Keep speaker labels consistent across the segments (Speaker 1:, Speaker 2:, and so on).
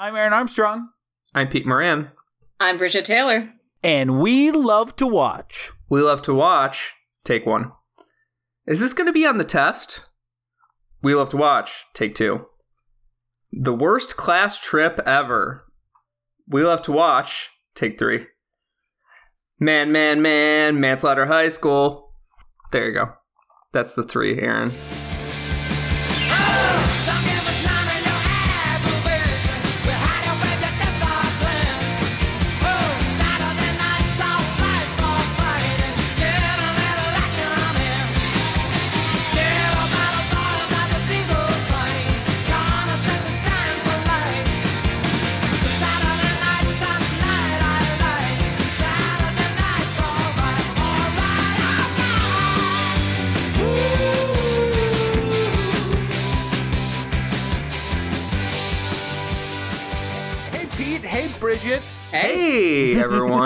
Speaker 1: I'm Aaron Armstrong.
Speaker 2: I'm Pete Moran.
Speaker 3: I'm Bridget Taylor.
Speaker 1: And we love to watch.
Speaker 2: We love to watch. Take one. Is this going to be on the test? We love to watch. Take two. The worst class trip ever. We love to watch. Take three. Man, man, man, Manslaughter High School. There you go. That's the three, Aaron.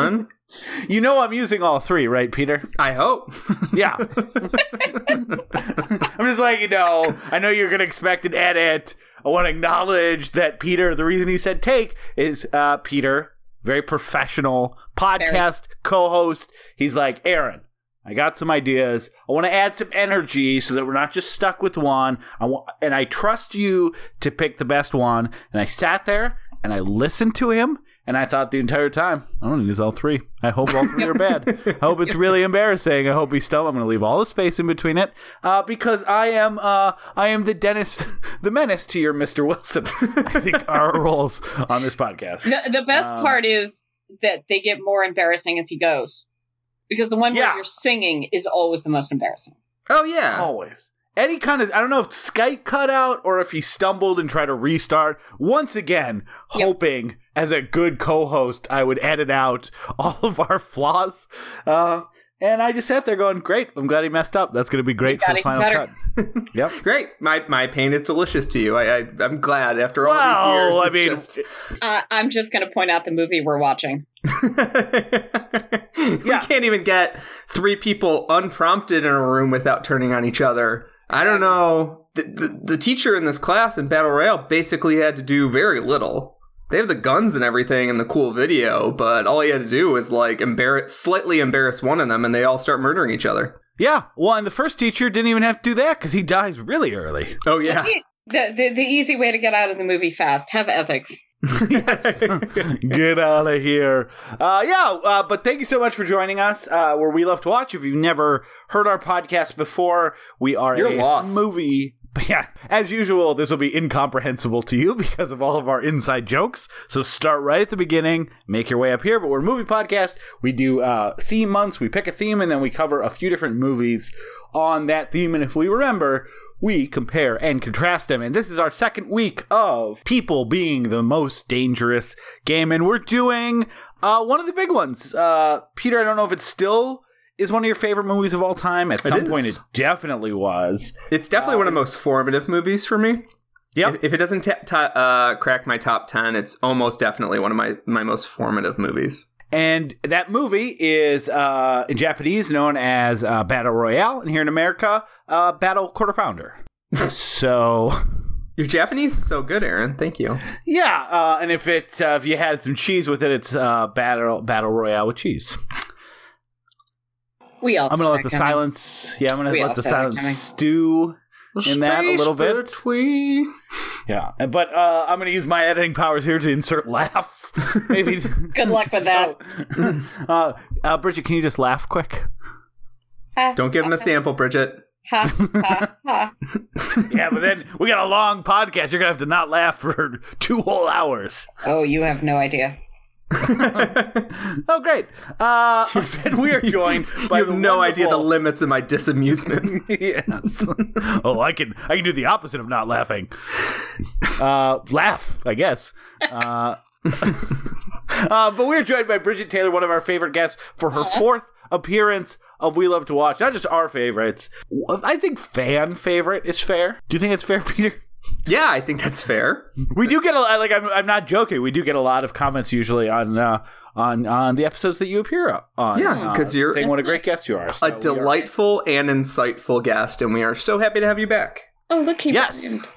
Speaker 2: Everyone.
Speaker 1: You know I'm using all three, right, Peter?
Speaker 2: I hope.
Speaker 1: Yeah. I'm just like, you know, I know you're going to expect an edit. I want to acknowledge that Peter, the reason he said take is uh, Peter, very professional podcast co host. He's like, Aaron, I got some ideas. I want to add some energy so that we're not just stuck with one. I want, and I trust you to pick the best one. And I sat there and I listened to him. And I thought the entire time, I'm going to use all three. I hope all three are bad. I hope it's really embarrassing. I hope he's still. I'm going to leave all the space in between it uh, because I am uh, I am the Dennis, the menace to your Mr. Wilson. I think our roles on this podcast.
Speaker 3: The, the best
Speaker 1: Um,
Speaker 3: part is that they get more embarrassing as he goes. Because the one
Speaker 1: Yeah.
Speaker 3: where you're singing is always the most embarrassing.
Speaker 2: Oh, yeah.
Speaker 1: Always. Any kind of, I don't know if Skype cut out or if he stumbled and tried to restart. Once again,
Speaker 3: Yep.
Speaker 1: hoping as a good co host, I would edit out all of our flaws. Uh, and I just sat there going, great. I'm glad he messed up. That's going to be great for the final
Speaker 3: better.
Speaker 1: cut. Yep.
Speaker 2: Great. My my pain is delicious to you. I, I I'm glad after all
Speaker 1: Well,
Speaker 2: these years.
Speaker 1: mean,
Speaker 2: it's
Speaker 3: Uh, I'm just going to point out the movie we're watching.
Speaker 2: we
Speaker 1: Yeah.
Speaker 2: can't even get three people unprompted in a room without turning on each other. I don't know. The, the, the teacher in this class in Battle Royale basically had to do very little. They have the guns and everything and the cool video, but all he had to do was like embarrass, slightly embarrass one of them, and they all start murdering each other.
Speaker 1: Yeah. Well, and the first teacher didn't even have to do that because he dies really early.
Speaker 2: Oh yeah,
Speaker 3: The, the, the easy way to get out of the movie fast have ethics.
Speaker 1: Yes. Get out of here. Uh, yeah, uh, but thank you so much for joining us uh, where we love to watch. If you've never heard our podcast before, we are
Speaker 2: You're
Speaker 1: a
Speaker 2: lost.
Speaker 1: movie. But yeah, as usual, this will be incomprehensible to you because of all of our inside jokes. So start right at the beginning, make your way up here. But we're a movie podcast. We do uh, theme months. We pick a theme and then we cover a few different movies on that theme. And if we remember, we compare and contrast them. And this is our second week of people being the most dangerous game. And we're doing uh, one of the big ones. Uh, Peter, I don't know if it still is one of your favorite movies of all time. At some
Speaker 2: is.
Speaker 1: point, it definitely was.
Speaker 2: it's definitely one of the most formative movies for me.
Speaker 1: Yeah.
Speaker 2: If, if it doesn't ta ta- uh, crack my top ten, it's almost definitely one of my my most formative movies.
Speaker 1: And that movie is uh, in Japanese known as uh, Battle Royale, and here in America, uh, Battle Quarter Pounder. so,
Speaker 2: Your Japanese is so good, Aaron. Thank you.
Speaker 1: yeah, uh, and if it uh, if you had some cheese with it, it's uh, Battle Battle Royale with cheese.
Speaker 3: We also
Speaker 1: I'm gonna let the
Speaker 3: coming.
Speaker 1: silence. Yeah, I'm gonna
Speaker 3: We
Speaker 1: let the
Speaker 3: also had it
Speaker 1: silence
Speaker 3: coming.
Speaker 1: Stew in that a little bit.
Speaker 2: Between...
Speaker 1: Yeah, but uh, I'm gonna use my editing powers here to insert laughs. Maybe.
Speaker 3: Good luck with that.
Speaker 1: Uh, uh, Bridget, can you just laugh quick?
Speaker 2: Don't give him a sample, Bridget.
Speaker 3: ha, ha, ha.
Speaker 1: Yeah, but then we got a long podcast. You're gonna have to not laugh for two whole hours.
Speaker 3: Oh, you have no idea.
Speaker 1: Oh, great! Uh, and we are joined by
Speaker 2: you have
Speaker 1: the
Speaker 2: no idea the limits of my disamusement.
Speaker 1: yes. oh, I can I can do the opposite of not laughing. Uh, laugh, I guess. Uh, uh, but we're joined by Bridget Taylor, one of our favorite guests, for her fourth appearance of We Love to Watch. Not just our favorites. I think fan favorite is fair. Do you think it's fair, Peter?
Speaker 2: Yeah, I think that's fair.
Speaker 1: We do get a like. I'm, I'm not joking. We do get a lot of comments usually on uh, on on the episodes that you appear on.
Speaker 2: Yeah,
Speaker 1: uh,
Speaker 2: 'cause you're-
Speaker 1: saying what a
Speaker 3: That's
Speaker 1: great
Speaker 3: nice.
Speaker 1: guest you are. So
Speaker 2: A
Speaker 1: we are-
Speaker 2: delightful and insightful guest, and we are so happy to have you back.
Speaker 3: Oh, look, he
Speaker 1: Yes.
Speaker 3: rhymed.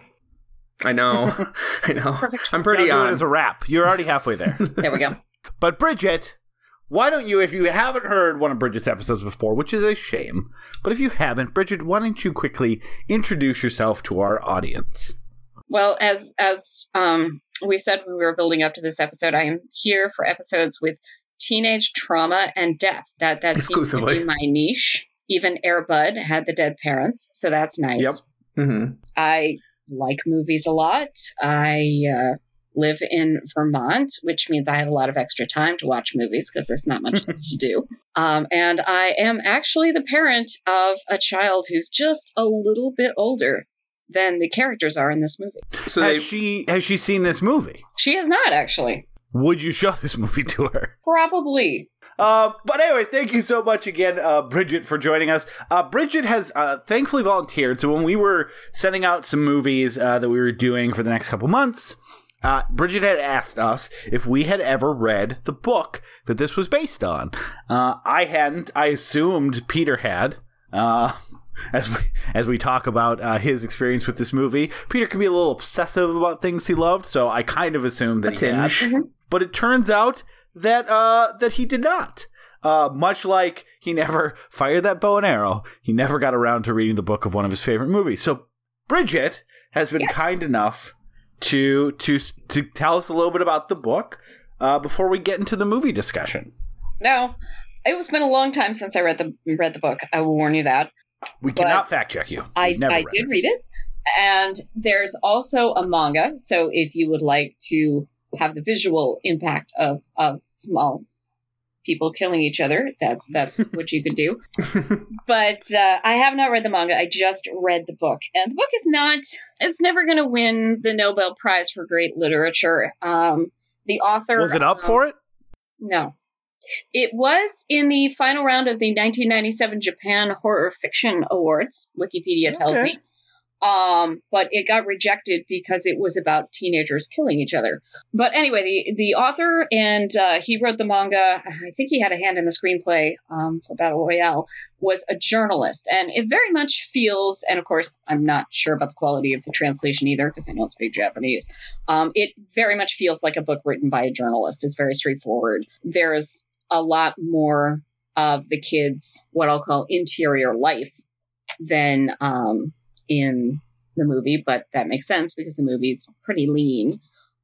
Speaker 2: I know. I know.
Speaker 3: Perfect.
Speaker 2: I'm pretty
Speaker 1: Now do it
Speaker 2: on.
Speaker 1: as a wrap. You're already halfway there.
Speaker 3: There we go.
Speaker 1: but Bridget, why don't you, if you haven't heard one of Bridget's episodes before, which is a shame, but if you haven't, Bridget, why don't you quickly introduce yourself to our audience?
Speaker 3: Well, as as um, we said when we were building up to this episode, I am here for episodes with teenage trauma and death. That that seems to be my niche. Even Air Bud had the dead parents, so that's nice.
Speaker 1: Yep.
Speaker 2: Mm-hmm.
Speaker 3: I like movies a lot. I uh, live in Vermont, which means I have a lot of extra time to watch movies because there's not much else to do. Um, and I am actually the parent of a child who's just a little bit older than the characters are in this movie.
Speaker 2: So
Speaker 1: has
Speaker 2: they,
Speaker 1: she has she seen this movie?
Speaker 3: She has not actually.
Speaker 1: Would you show this movie to her?
Speaker 3: Probably.
Speaker 1: Uh, but anyways, thank you so much again, uh, Bridget, for joining us. Uh, Bridget has uh, thankfully volunteered. So when we were sending out some movies uh, that we were doing for the next couple months, uh, Bridget had asked us if we had ever read the book that this was based on. Uh, I hadn't. I assumed Peter had. Uh, as we as we talk about uh, his experience with this movie, Peter can be a little obsessive about things he loved, so I kind of assumed that
Speaker 2: a
Speaker 1: he had
Speaker 2: tinge.
Speaker 1: but it turns out that uh, that he did not. Uh, much like he never fired that bow and arrow, he never got around to reading the book of one of his favorite movies. So Bridget has been
Speaker 3: Yes.
Speaker 1: kind enough to to to tell us a little bit about the book uh, before we get into the movie discussion.
Speaker 3: No, it was been a long time since I read the read the book. I will warn you that.
Speaker 1: We
Speaker 3: But
Speaker 1: cannot fact check you.
Speaker 3: I,
Speaker 1: We've
Speaker 3: I
Speaker 1: read
Speaker 3: did
Speaker 1: it.
Speaker 3: read it. And there's also a manga. So if you would like to have the visual impact of, of small people killing each other, that's that's what you could do. But uh, I have not read the manga. I just read the book. And the book is not, it's never going to win the Nobel Prize for Great Literature. Um, the author.
Speaker 1: Was it up
Speaker 3: um,
Speaker 1: for it?
Speaker 3: no. It was in the final round of the 1997 Japan Horror Fiction Awards, Wikipedia tells
Speaker 1: Okay.
Speaker 3: me. Um, but it got rejected because it was about teenagers killing each other. But anyway, the the author and uh, he wrote the manga. I think he had a hand in the screenplay um, for Battle Royale. Was a journalist, and it very much feels. And of course, I'm not sure about the quality of the translation either because I don't speak Japanese. Um, it very much feels like a book written by a journalist. It's very straightforward. There's a lot more of the kids' what I'll call interior life than um, in the movie, but that makes sense because the movie's pretty lean,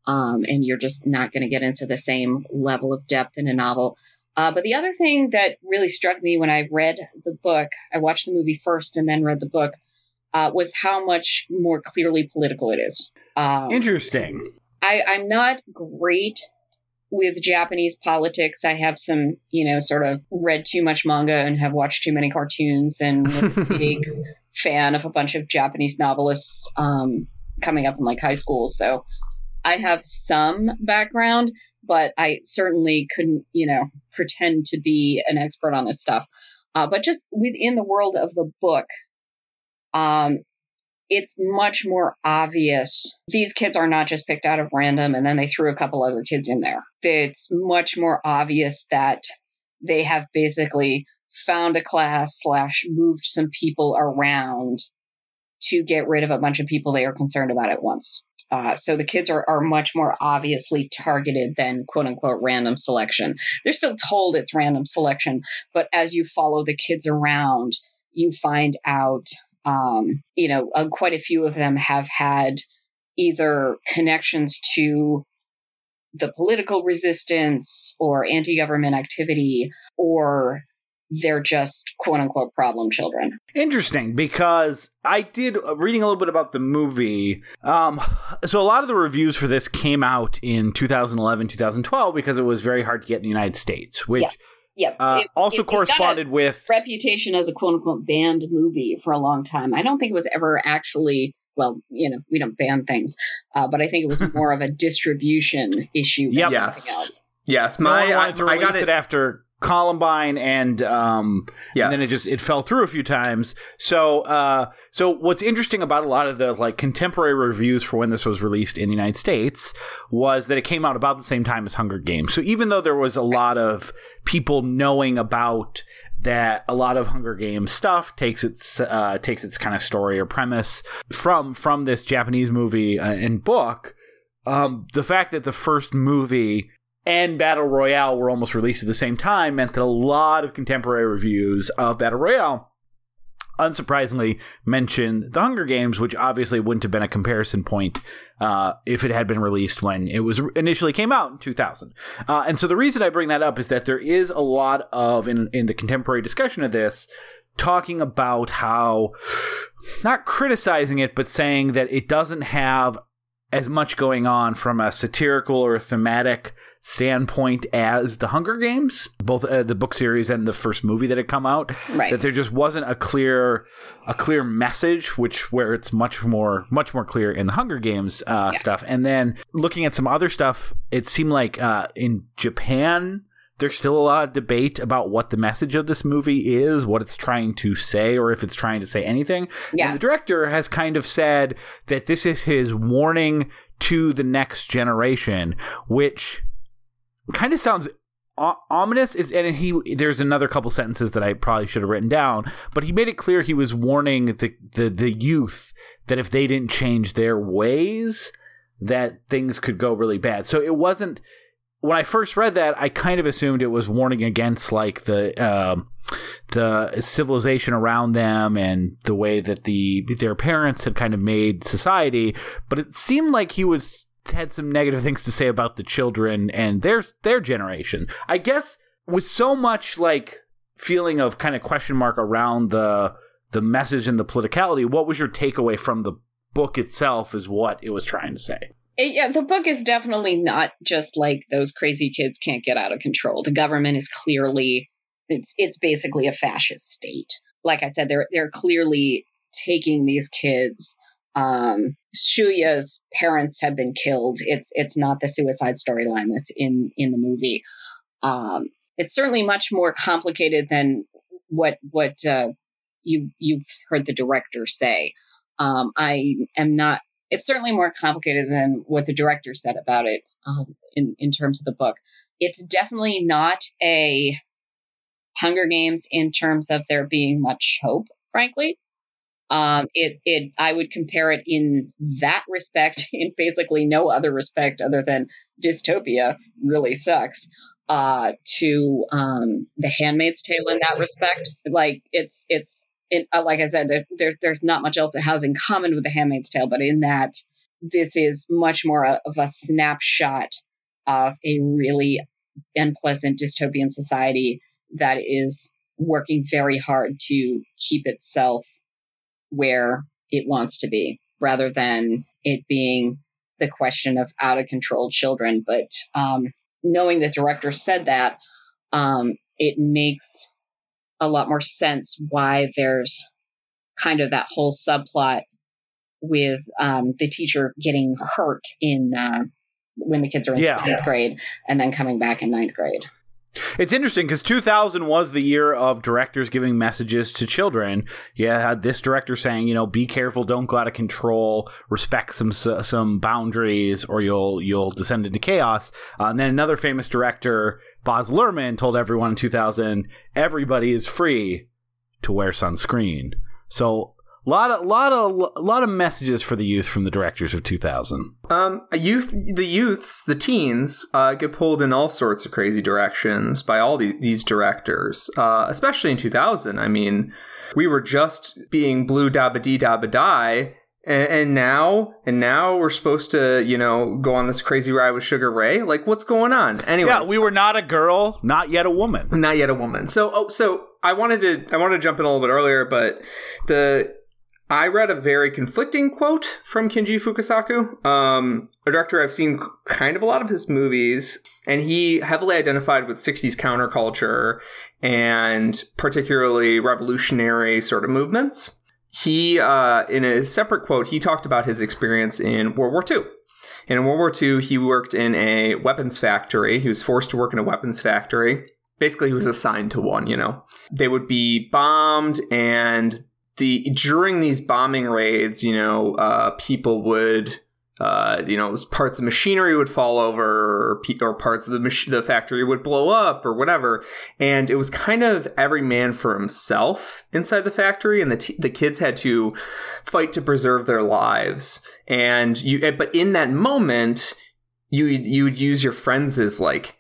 Speaker 3: um, and you're just not going to get into the same level of depth in a novel. Uh, but the other thing that really struck me when I read the book, I watched the movie first and then read the book, uh, was how much more clearly political it is. Um,
Speaker 1: Interesting.
Speaker 3: I, I'm not great with Japanese politics. I have some, you know, sort of read too much manga and have watched too many cartoons and big fan of a bunch of Japanese novelists um, coming up in like high school. So I have some background, but I certainly couldn't, you know, pretend to be an expert on this stuff. Uh, but just within the world of the book, um, it's much more obvious. These kids are not just picked out of random and then they threw a couple other kids in there. It's much more obvious that they have basically found a class slash moved some people around to get rid of a bunch of people they are concerned about at once. Uh, so the kids are, are much more obviously targeted than quote unquote random selection. They're still told it's random selection, but as you follow the kids around, you find out um, you know, uh, quite a few of them have had either connections to the political resistance or anti government activity, or they're just quote unquote problem children.
Speaker 1: Interesting, because I did uh, reading a little bit about the movie. Um, so a lot of the reviews for this came out in 2011, 2012 because it was very hard to get in the United States, which
Speaker 3: Yeah. Yep.
Speaker 1: uh,
Speaker 3: It-
Speaker 1: also
Speaker 3: it- it
Speaker 1: corresponded with.
Speaker 3: reputation as a quote unquote banned movie for a long time. I don't think it was ever actually, well, you know, we don't ban things, uh, but I think it was more of a distribution issue than
Speaker 1: Yep.
Speaker 2: Yes.
Speaker 3: else.
Speaker 2: yes, my
Speaker 1: one
Speaker 2: I, I got
Speaker 1: it.
Speaker 2: it.
Speaker 1: after Columbine, and um,
Speaker 2: Yes.
Speaker 1: and then it just it fell through a few times. So uh, so what's interesting about a lot of the like contemporary reviews for when this was released in the United States was that it came out about the same time as Hunger Games. So even though there was a lot of people knowing about that a lot of Hunger Games stuff takes its uh, takes its kind of story or premise from from this Japanese movie uh, and book. Um, the fact that the first movie and Battle Royale were almost released at the same time meant that a lot of contemporary reviews of Battle Royale unsurprisingly mention the Hunger Games, which obviously wouldn't have been a comparison point uh, if it had been released when it was initially came out in 2000. Uh, and so the reason I bring that up is that there is a lot of in in the contemporary discussion of this talking about how not criticizing it but saying that it doesn't have as much going on from a satirical or thematic standpoint as the Hunger Games, both uh, the book series and the first movie that had come out.
Speaker 3: Right.
Speaker 1: That there just wasn't a clear, a clear message, which where it's much more, much more clear in the Hunger Games uh,
Speaker 3: Yeah.
Speaker 1: stuff. And then looking at some other stuff, it seemed like uh, in Japan. There's still a lot of debate about what the message of this movie is, what it's trying to say, or if it's trying to say anything.
Speaker 3: Yeah.
Speaker 1: And the director has kind of said that this is his warning to the next generation, which kind of sounds o- ominous. Is and he there's another couple sentences that I probably should have written down, but he made it clear he was warning the the, the youth that if they didn't change their ways, that things could go really bad. So it wasn't when I first read that, I kind of assumed it was warning against like the um, the civilization around them and the way that the their parents had kind of made society. But it seemed like he was had some negative things to say about the children and their their generation. I guess with so much like feeling of kind of question mark around the the message and the politicality, what was your takeaway from the book itself? Is what it was trying to say.
Speaker 3: Yeah, the book is definitely not just like those crazy kids can't get out of control. The government is clearly it's it's basically a fascist state. Like I said, they're they're clearly taking these kids. Um, Shuya's parents have been killed. It's it's not the suicide storyline that's in in the movie. Um, it's certainly much more complicated than what what uh, you you've heard the director say. Um, I am not it's certainly more complicated than what the director said about it um, in in terms of the book. It's definitely not a Hunger Games in terms of there being much hope, frankly. Um, it it I would compare it in that respect, in basically no other respect other than dystopia really sucks. Uh, to um, the Handmaid's Tale in that respect, like it's it's uh, like I said, there, there, there's not much else it has in common with The Handmaid's Tale, but in that this is much more a, of a snapshot of a really unpleasant dystopian society that is working very hard to keep itself where it wants to be, rather than it being the question of out of control children. But um, knowing the director said that, um, it makes a lot more sense why there's kind of that whole subplot with um, the teacher getting hurt in uh, when the kids are in
Speaker 1: Yeah.
Speaker 3: seventh grade and then coming back in ninth grade.
Speaker 1: It's interesting because 2000 was the year of directors giving messages to children. You had this director saying, you know, be careful, don't go out of control, respect some some boundaries, or you'll you'll descend into chaos. Uh, and then another famous director, Baz Luhrmann, told everyone in 2000, everybody is free to wear sunscreen. So a lot of lot of lot of messages for the youth from the directors of 2000.
Speaker 2: Um, youth, the youths, the teens, uh, get pulled in all sorts of crazy directions by all the, these directors, uh, especially in 2000. I mean, we were just being blue dabba dee dabba die, and, and now, and now we're supposed to, you know, go on this crazy ride with Sugar Ray. Like, what's going on? Anyway,
Speaker 1: Yeah, we were not a girl, not yet a woman.
Speaker 2: not yet a woman. So, oh, so I wanted to, I wanted to jump in a little bit earlier, but the I read a very conflicting quote from Kinji Fukasaku, um, a director I've seen kind of a lot of his movies, and he heavily identified with 60s counterculture and particularly revolutionary sort of movements. He, uh, in a separate quote, he talked about his experience in World War II. And in World War II, he worked in a weapons factory. He was forced to work in a weapons factory. Basically, he was assigned to one, you know. They would be bombed and the during these bombing raids, you know, uh, people would uh, you know, parts of machinery would fall over, or, or parts of the mach- the factory would blow up, or whatever. And it was kind of every man for himself inside the factory, and the t- the kids had to fight to preserve their lives. And you, eh, but in that moment, you you would use your friends as like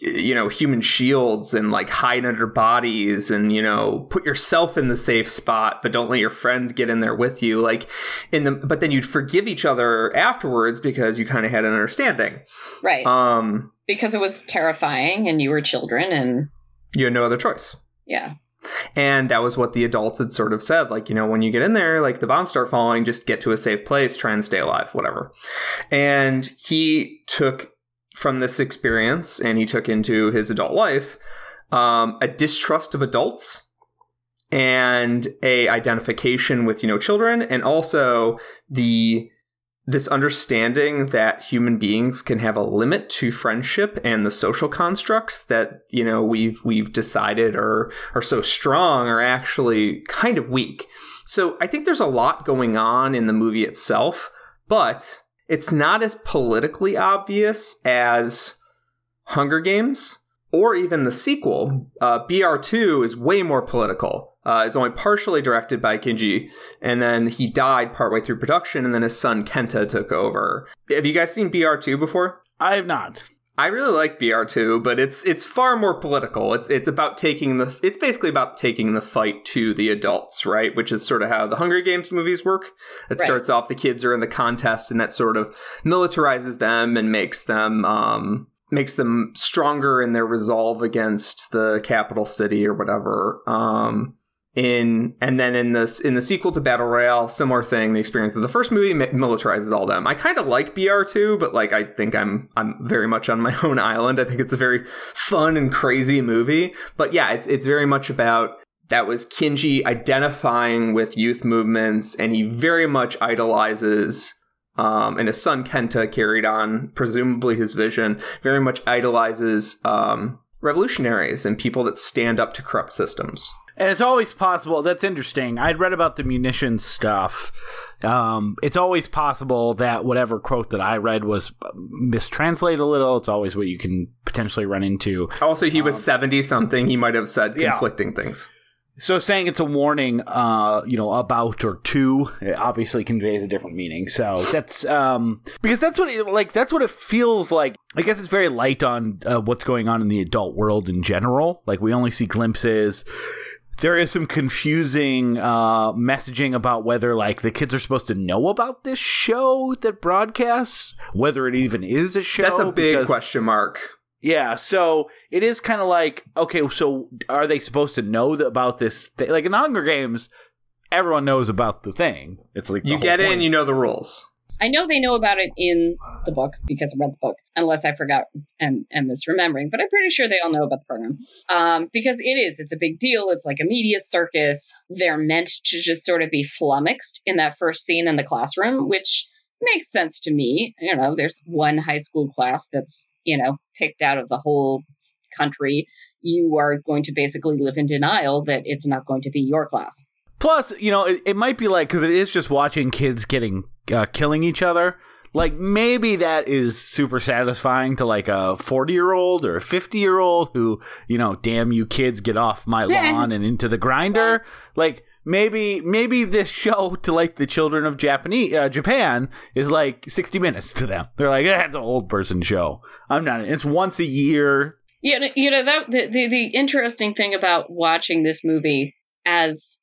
Speaker 2: you know human shields and like hide under bodies and you know put yourself in the safe spot but don't let your friend get in there with you. Like in the but then you'd forgive each other afterwards because you kind of had an understanding.
Speaker 3: Right.
Speaker 2: Um
Speaker 3: because it was terrifying and you were children and
Speaker 2: you had no other choice.
Speaker 3: Yeah.
Speaker 2: And that was what the adults had sort of said like you know when you get in there like the bombs start falling just get to a safe place try and stay alive whatever. And he took from this experience and he took into his adult life um, a distrust of adults and a identification with you know children and also the this understanding that human beings can have a limit to friendship and the social constructs that you know we've we've decided are are so strong are actually kind of weak. So I think there's a lot going on in the movie itself, but it's not as politically obvious as Hunger Games or even the sequel. Uh, BR2 is way more political. Uh, it's only partially directed by Kinji, and then he died partway through production, and then his son Kenta took over. Have you guys seen BR2 before?
Speaker 1: I have not.
Speaker 2: I really like BR2, but it's it's far more political. It's it's about taking the it's basically about taking the fight to the adults, right? Which is sort of how the Hunger Games movies work. It
Speaker 3: Right.
Speaker 2: starts off the kids are in the contest, and that sort of militarizes them and makes them um, makes them stronger in their resolve against the capital city or whatever. Um, in and then in this in the sequel to Battle Royale, similar thing. The experience of the first movie mi- militarizes all them. I kind of like BR2, but like I think I'm I'm very much on my own island. I think it's a very fun and crazy movie. But yeah, it's it's very much about that was Kinji identifying with youth movements, and he very much idolizes. Um, and his son Kenta carried on, presumably his vision, very much idolizes um, revolutionaries and people that stand up to corrupt systems.
Speaker 1: And it's always possible. That's interesting. I'd read about the munitions stuff. Um, it's always possible that whatever quote that I read was mistranslated a little. It's always what you can potentially run into.
Speaker 2: Also, he was 70 something. He might have said
Speaker 1: Yeah.
Speaker 2: conflicting things.
Speaker 1: So saying it's a warning, uh, you know, about or to, it obviously conveys a different meaning. So that's um, because that's what it, like that's what it feels like. I guess it's very light on uh, what's going on in the adult world in general. Like we only see glimpses. There is some confusing uh, messaging about whether like the kids are supposed to know about this show that broadcasts, whether it even is a show.
Speaker 2: That's a big
Speaker 1: because-
Speaker 2: question mark.
Speaker 1: yeah, so it is kind of like okay, so are they supposed to know about this? Thing? Like in the Hunger Games, everyone knows about the thing. It's like
Speaker 2: You get in, you know the rules.
Speaker 3: I know they know about it in the book because I read the book, unless I forgot and and misremembering. But I'm pretty sure they all know about the program um, because it is. It's a big deal. It's like a media circus. They're meant to just sort of be flummoxed in that first scene in the classroom, which makes sense to me. You know, there's one high school class that's you know picked out of the whole country. You are going to basically live in denial that it's not going to be your class.
Speaker 1: Plus, you know, it, it might be like because it is just watching kids getting uh, killing each other. Like maybe that is super satisfying to like a forty-year-old or a fifty-year-old who, you know, damn you kids, get off my
Speaker 3: Yeah.
Speaker 1: lawn and into the grinder. Like maybe maybe this show to like the children of Japanese uh, Japan is like sixty minutes to them. They're like, that's an old person show. I'm not. It's once a year.
Speaker 3: You know, you know that the, the the interesting thing about watching this movie as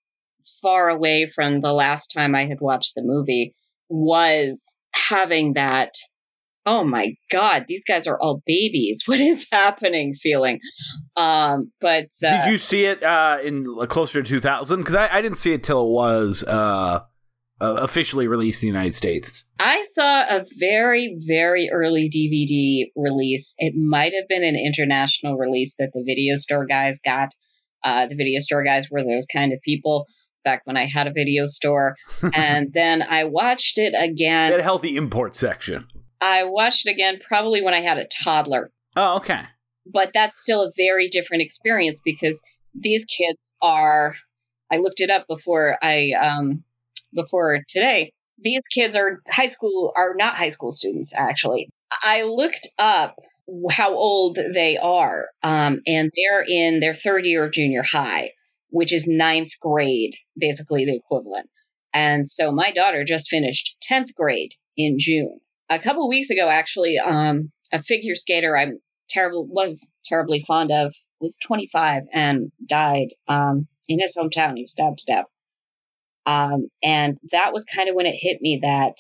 Speaker 3: far away from the last time I had watched the movie was having that oh my god these guys are all babies what is happening feeling um but uh,
Speaker 1: Did you see it uh, in closer to 2000? Because I, I didn't see it till it was uh, uh, officially released in the United States.
Speaker 3: I saw a very, very early DVD release. It might have been an international release that the video store guys got. Uh, the video store guys were those kind of people back when I had a video store. and then I watched it again.
Speaker 1: That healthy import section.
Speaker 3: I watched it again probably when I had a toddler.
Speaker 1: Oh, okay.
Speaker 3: But that's still a very different experience because these kids are. I looked it up before I um before today. these kids are high school, are not high school students, actually. I looked up how old they are, um, and they're in their third year of junior high, which is ninth grade, basically the equivalent. And so my daughter just finished 10th grade in June. A couple weeks ago, actually, um, a figure skater I'm terrible was terribly fond of was 25 and died um, in his hometown. He was stabbed to death. Um, and that was kind of when it hit me that,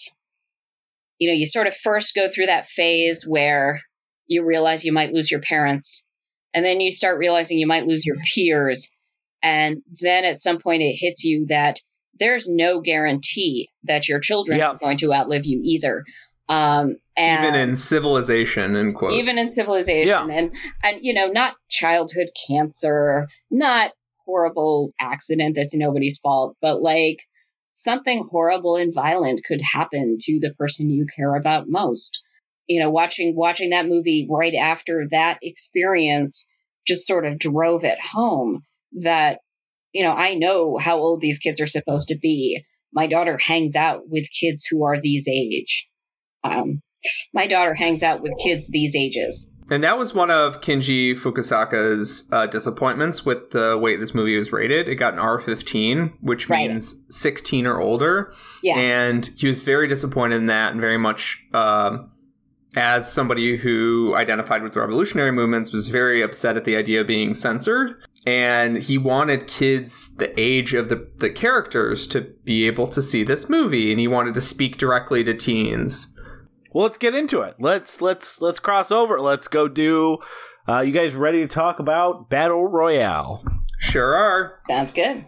Speaker 3: you know, you sort of first go through that phase where you realize you might lose your parents, and then you start realizing you might lose your peers. And then at some point it hits you that there's no guarantee that your children
Speaker 1: Yep.
Speaker 3: are going to outlive you either. Um, and
Speaker 2: Even in civilization, in quotes.
Speaker 3: even in civilization
Speaker 1: Yeah.
Speaker 3: and and you know not childhood cancer not horrible accident that's nobody's fault but like something horrible and violent could happen to the person you care about most you know watching watching that movie right after that experience just sort of drove it home that you know i know how old these kids are supposed to be my daughter hangs out with kids who are these age um, my daughter hangs out with kids these ages.
Speaker 2: And that was one of Kinji Fukasaku's uh, disappointments with the way this movie was rated. It got an R15, which
Speaker 3: Right.
Speaker 2: means 16 or older.
Speaker 3: Yeah.
Speaker 2: And he was very disappointed in that and very much, um, as somebody who identified with the revolutionary movements, was very upset at the idea of being censored. And he wanted kids the age of the, the characters to be able to see this movie. And he wanted to speak directly to teens.
Speaker 1: Well, let's get into it. Let's let's let's cross over. Let's go do. Uh, you guys ready to talk about Battle Royale?
Speaker 2: Sure are.
Speaker 3: Sounds good.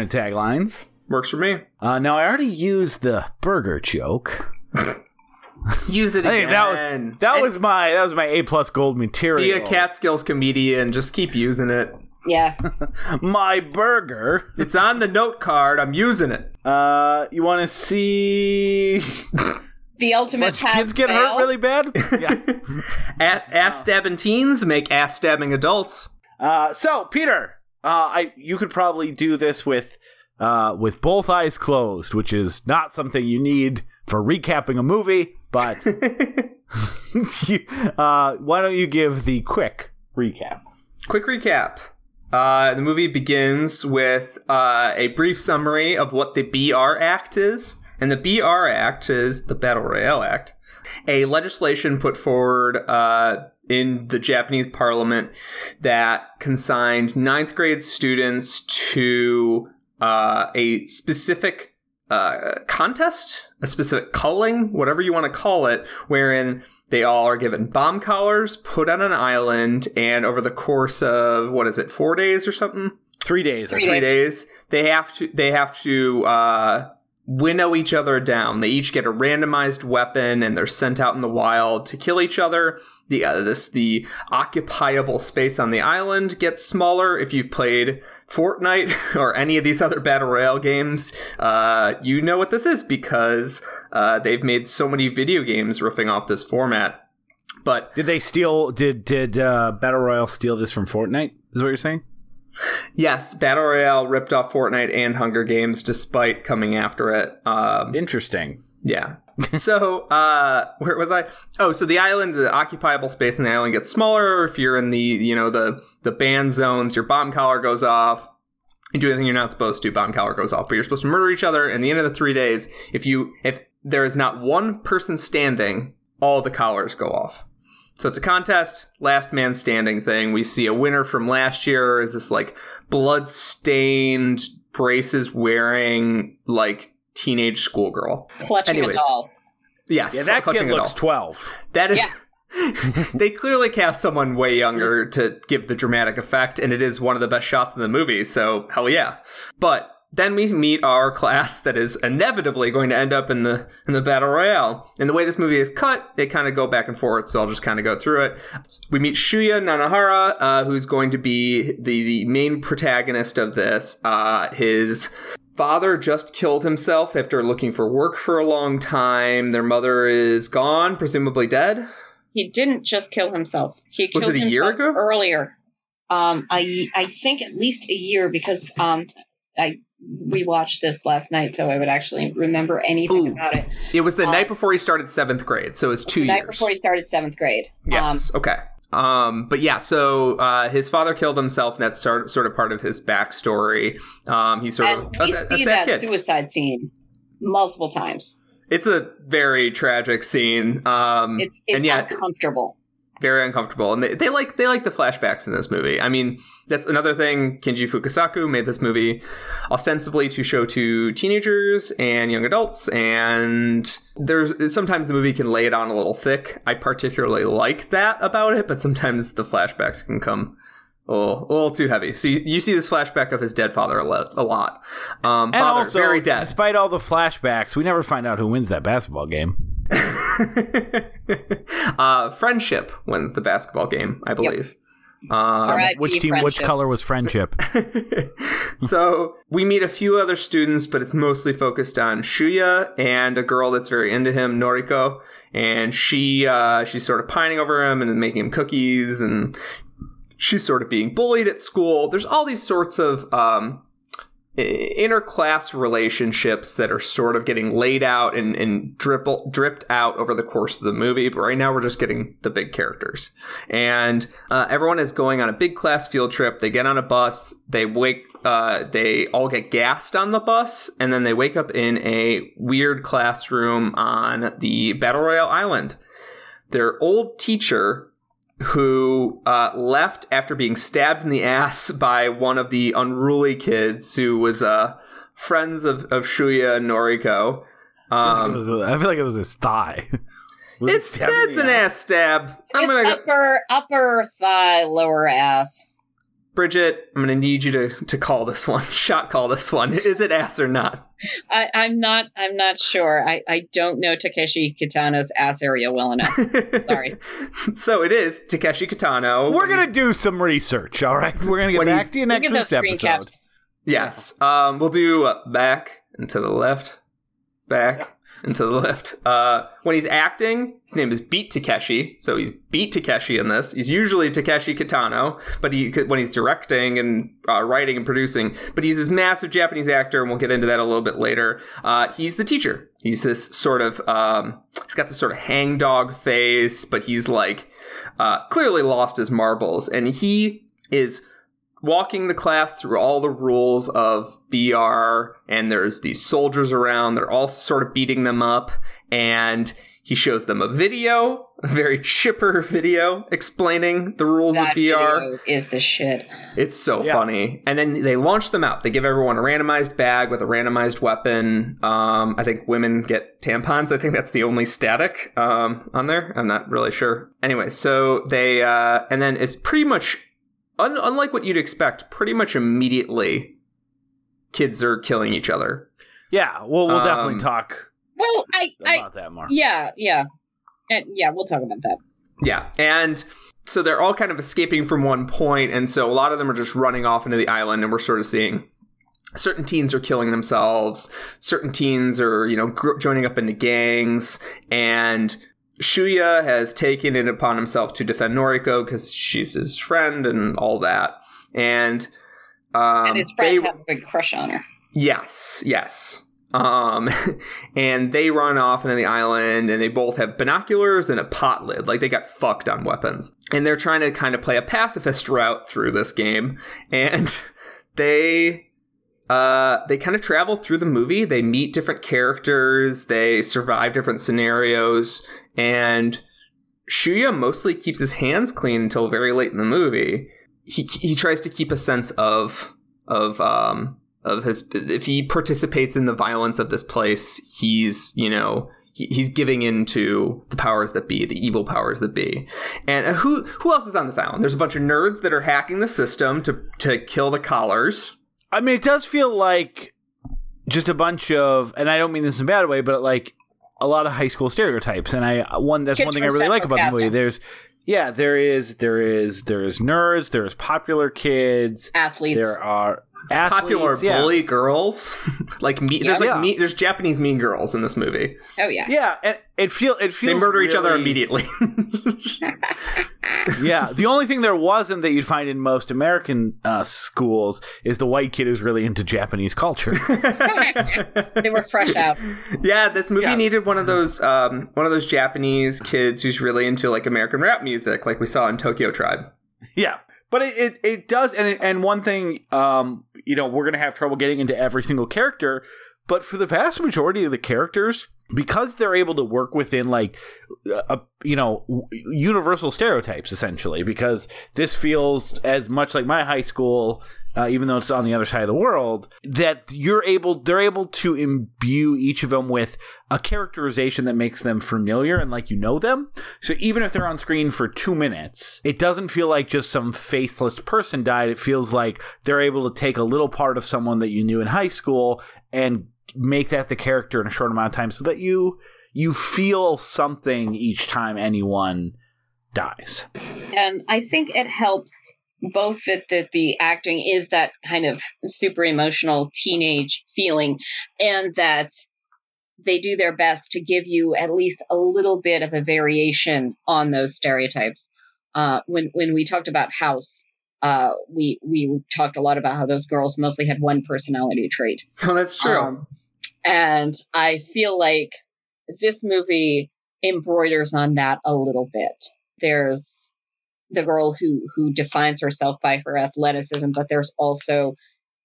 Speaker 1: Alternate taglines.
Speaker 2: Works for me.
Speaker 1: Uh, now I already used the burger joke.
Speaker 2: Use it
Speaker 1: I think
Speaker 2: again.
Speaker 1: that was that
Speaker 2: And
Speaker 1: was my that was my A plus gold material.
Speaker 2: be a Catskills comedian. Just keep using it.
Speaker 3: Yeah.
Speaker 1: My burger.
Speaker 2: It's on the note card. I'm using it.
Speaker 1: Uh, you want to see
Speaker 3: The ultimate
Speaker 1: bunch of
Speaker 3: pass
Speaker 1: kids get
Speaker 3: fail.
Speaker 1: hurt really bad? yeah.
Speaker 2: A- ass stabbing teens make ass stabbing adults.
Speaker 1: Uh, so Peter, uh, I you could probably do this with uh, with both eyes closed, which is not something you need for recapping a movie. But uh, why don't you give the quick recap?
Speaker 2: Quick recap. Uh, the movie begins with uh, a brief summary of what the BR Act is. And the BR Act is the Battle Royale Act, a legislation put forward uh, in the Japanese parliament that consigned ninth grade students to uh, a specific uh, contest, a specific culling, whatever you want to call it, wherein they all are given bomb collars, put on an island, and over the course of what is it, four days or something,
Speaker 1: Three days.
Speaker 3: Three
Speaker 2: three days, they have to they have to uh, winnow each other down. They each get a randomized weapon, and they're sent out in the wild to kill each other. The uh, this the occupiable space on the island gets smaller. If you've played Fortnite or any of these other battle royale games, uh, you know what this is because uh, they've made so many video games riffing off this format. But
Speaker 1: Did they steal? Did did uh, Battle Royale steal this from Fortnite? Is what you're saying?
Speaker 2: Yes, Battle Royale ripped off Fortnite and Hunger Games despite coming after it. Um,
Speaker 1: Interesting.
Speaker 2: Yeah. so, uh, where was I? Oh, so the island, the occupiable space in the island gets smaller. If you're in the, you know, the the ban zones, your bomb collar goes off. You do anything you're not supposed to, bomb collar goes off. But you're supposed to murder each other. And the end of the three days, if you if there is not one person standing, all the collars go off. So it's a contest, last man standing thing. We see a winner from last year is this like blood stained braces wearing like teenage schoolgirl.
Speaker 3: Clutching
Speaker 2: Anyways.
Speaker 3: a doll.
Speaker 2: Yes,
Speaker 1: Yeah, that
Speaker 2: clutching
Speaker 1: kid looks twelve.
Speaker 2: That is. they clearly cast someone way younger to give the dramatic effect, and it is one of the best shots in the movie. So hell yeah! But then we meet our class that is inevitably going to end up in the in the battle royale. And the way this movie is cut, they kind of go back and forth. So I'll just kind of go through it. We meet Shuya Nanahara, uh, who's going to be the the main protagonist of this. Uh, his father just killed himself after looking for work for a long time. Their mother is gone, presumably dead.
Speaker 3: He didn't just kill himself. He
Speaker 2: Was
Speaker 3: killed
Speaker 2: it a year
Speaker 3: himself
Speaker 2: ago?
Speaker 3: earlier. Um, I I think at least a year because um, I we watched this last night, so I would actually remember anything
Speaker 2: Ooh.
Speaker 3: about it.
Speaker 2: It was the
Speaker 3: Um,
Speaker 2: night before he started seventh grade, so it's two
Speaker 3: the night before he started seventh grade. Um,
Speaker 2: Yes. okay. Um, but yeah, so uh, his father killed himself, and that's sort sort of part of his backstory. Um, he's sort
Speaker 3: and
Speaker 2: of a,
Speaker 3: we
Speaker 2: a
Speaker 3: see
Speaker 2: sad
Speaker 3: that
Speaker 2: kid.
Speaker 3: suicide scene multiple times.
Speaker 2: It's a very tragic scene. Um,
Speaker 3: It's
Speaker 2: and
Speaker 3: it's
Speaker 2: yeah,
Speaker 3: uncomfortable.
Speaker 2: Very uncomfortable. And they, they like they like the flashbacks in this movie. I mean, that's another thing. Kenji Fukasaku made this movie ostensibly to show to teenagers and young adults, and there's sometimes the movie can lay it on a little thick. I particularly like that about it, but sometimes the flashbacks can come. A little, a little too heavy. So you, you see this flashback of his dead father a lot. A lot. Um,
Speaker 1: And
Speaker 2: father,
Speaker 1: also,
Speaker 2: very dead.
Speaker 1: despite all the flashbacks, we never find out who wins that basketball game.
Speaker 2: uh, friendship wins the basketball game, I believe. Um,
Speaker 3: R.I.P.
Speaker 1: Which team? Which color was friendship?
Speaker 2: so we meet a few other students, but it's mostly focused on Shuya and a girl that's very into him, Noriko, and she uh, she's sort of pining over him and making him cookies, and she's sort of being bullied at school. There's all these sorts of um, interclass relationships that are sort of getting laid out and, and dripped out over the course of the movie. But right now, we're just getting the big characters. And uh, everyone is going on a big class field trip. They get on a bus. They wake. Uh, they all get gassed on the bus, and then they wake up in a weird classroom on the Battle Royale Island. Their old teacher who uh, left after being stabbed in the ass by one of the unruly kids who was uh, friends of, of Shuya and Noriko.
Speaker 1: I, feel like it
Speaker 2: Um,
Speaker 1: was a- I feel like it was his thigh. Was
Speaker 2: it
Speaker 1: stabbed
Speaker 2: says an ass stab. I'm
Speaker 3: it's
Speaker 2: gonna go,
Speaker 3: upper upper thigh, lower ass.
Speaker 2: Bridget. I'm gonna need you to to call this one. Shot call this one. Is it ass or not?
Speaker 3: I, I'm not. I'm not sure. I, I don't know Takeshi Kitano's ass area well enough. Sorry.
Speaker 2: so it is Takeshi Kitano.
Speaker 1: We're gonna do some research. All right, we're gonna get back to you next
Speaker 3: at those
Speaker 1: week's
Speaker 3: screen
Speaker 1: episode.
Speaker 3: caps.
Speaker 2: Yes. Um, we'll do uh, back and to the left, back and to the left. Uh, when he's acting, his name is Beat Takeshi, so he's Beat Takeshi in this. He's usually Takeshi Kitano, but he when he's directing and uh, writing and producing, but he's this massive Japanese actor, and we'll get into that a little bit later. Uh, he's the teacher. He's this sort of um, he's got this sort of hangdog face, but he's like uh, clearly lost his marbles, and he is walking the class through all the rules of BR, and there's these soldiers around. They're all sort of beating them up, and he shows them a video, a very chipper video explaining the rules
Speaker 3: That
Speaker 2: of BR.
Speaker 3: video is the shit.
Speaker 2: It's so
Speaker 1: Yeah.
Speaker 2: funny. And then they launch them out. They give everyone a randomized bag with a randomized weapon. Um, I think women get tampons. I think that's the only static um, on there. I'm not really sure. Anyway, so they, uh, and then it's pretty much, un- unlike what you'd expect, pretty much immediately, kids are killing each other.
Speaker 1: Yeah, well, we'll
Speaker 2: Um,
Speaker 1: definitely talk
Speaker 3: Well, I, I
Speaker 1: about that more.
Speaker 3: yeah, yeah, and yeah, we'll talk about that.
Speaker 2: Yeah, and so they're all kind of escaping from one point, and so a lot of them are just running off into the island, and we're sort of seeing certain teens are killing themselves, certain teens are you know gr- joining up into gangs, and Shuya has taken it upon himself to defend Noriko because she's his friend and all that, and um,
Speaker 3: and his friend
Speaker 2: they-
Speaker 3: had a big crush on her.
Speaker 2: Yes, yes. Um, and they run off into the island, and they both have binoculars and a pot lid. Like they got fucked on weapons, and they're trying to kind of play a pacifist route through this game. And they, uh, they kind of travel through the movie. They meet different characters. They survive different scenarios, and Shuya mostly keeps his hands clean until very late in the movie. He he tries to keep a sense of of um of his if he participates in the violence of this place he's you know he, he's giving in to the powers that be the evil powers that be and uh, who who else is on this island there's a bunch of nerds that are hacking the system to to kill the collars
Speaker 1: I mean, it does feel like just a bunch of, and I don't mean this in a bad way, but like a lot of high school stereotypes. And I one that's
Speaker 3: Kids
Speaker 1: one thing I really like about the movie. There's yeah, there is there is there is nerds, there is popular kids,
Speaker 3: Athletes.
Speaker 1: there are athletes,
Speaker 2: Popular
Speaker 1: yeah.
Speaker 2: bully girls, like me. There's like
Speaker 1: Yeah.
Speaker 2: me, there's Japanese mean girls in this movie.
Speaker 3: oh yeah.
Speaker 1: Yeah, and it feel it feels
Speaker 2: They murder each other immediately.
Speaker 1: yeah, the only thing there wasn't that you'd find in most American uh, schools is the white kid who's really into Japanese culture.
Speaker 3: They were fresh out.
Speaker 2: yeah, this movie
Speaker 1: Yeah.
Speaker 2: needed one of those um, one of those Japanese kids who's really into like American rap music, like we saw in Tokyo Tribe.
Speaker 1: Yeah, but it it, it does, and it, and one thing, um, you know, we're gonna have trouble getting into every single character, but for the vast majority of the characters, because they're able to work within like, a, you know, universal stereotypes essentially, because this feels as much like my high school. Uh, even though it's on the other side of the world, that you're able, they're able to imbue each of them with a characterization that makes them familiar and like you know them. So even if they're on screen for two minutes, it doesn't feel like just some faceless person died. It feels like they're able to take a little part of someone that you knew in high school and make that the character in a short amount of time so that you you feel something each time anyone dies.
Speaker 3: and I think it helps both that, that the acting is that kind of super emotional teenage feeling and that they do their best to give you at least a little bit of a variation on those stereotypes. Uh, when when we talked about House, uh, we we talked a lot about how those girls mostly had one personality trait.
Speaker 2: Oh, that's true.
Speaker 3: Um, and I feel like this movie embroiders on that a little bit. There's the girl who who defines herself by her athleticism, but there's also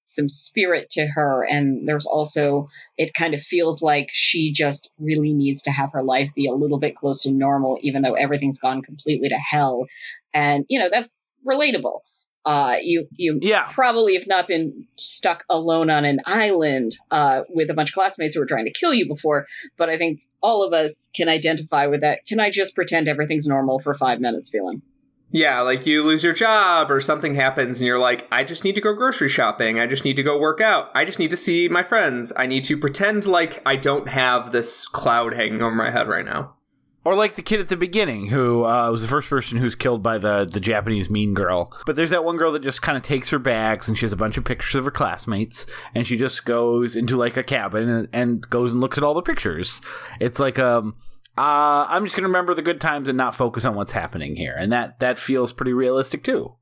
Speaker 3: some spirit to her and there's also it kind of feels like she just really needs to have her life be a little bit close to normal even though everything's gone completely to hell and you know that's relatable uh you you
Speaker 1: Yeah.
Speaker 3: probably have not been stuck alone on an island uh, with a bunch of classmates who were trying to kill you before, but I think all of us can identify with that. Can I just pretend everything's normal for five minutes feeling?
Speaker 2: Yeah, like you lose your job or something happens and you're like, I just need to go grocery shopping. I just need to go work out. I just need to see my friends. I need to pretend like I don't have this cloud hanging over my head right now.
Speaker 1: Or like the kid at the beginning who uh, was the first person who's killed by the, the Japanese mean girl. But there's that one girl that just kind of takes her bags and she has a bunch of pictures of her classmates and she just goes into like a cabin and, and goes and looks at all the pictures. It's like um uh, I'm just gonna remember the good times and not focus on what's happening here, and that that feels pretty realistic too.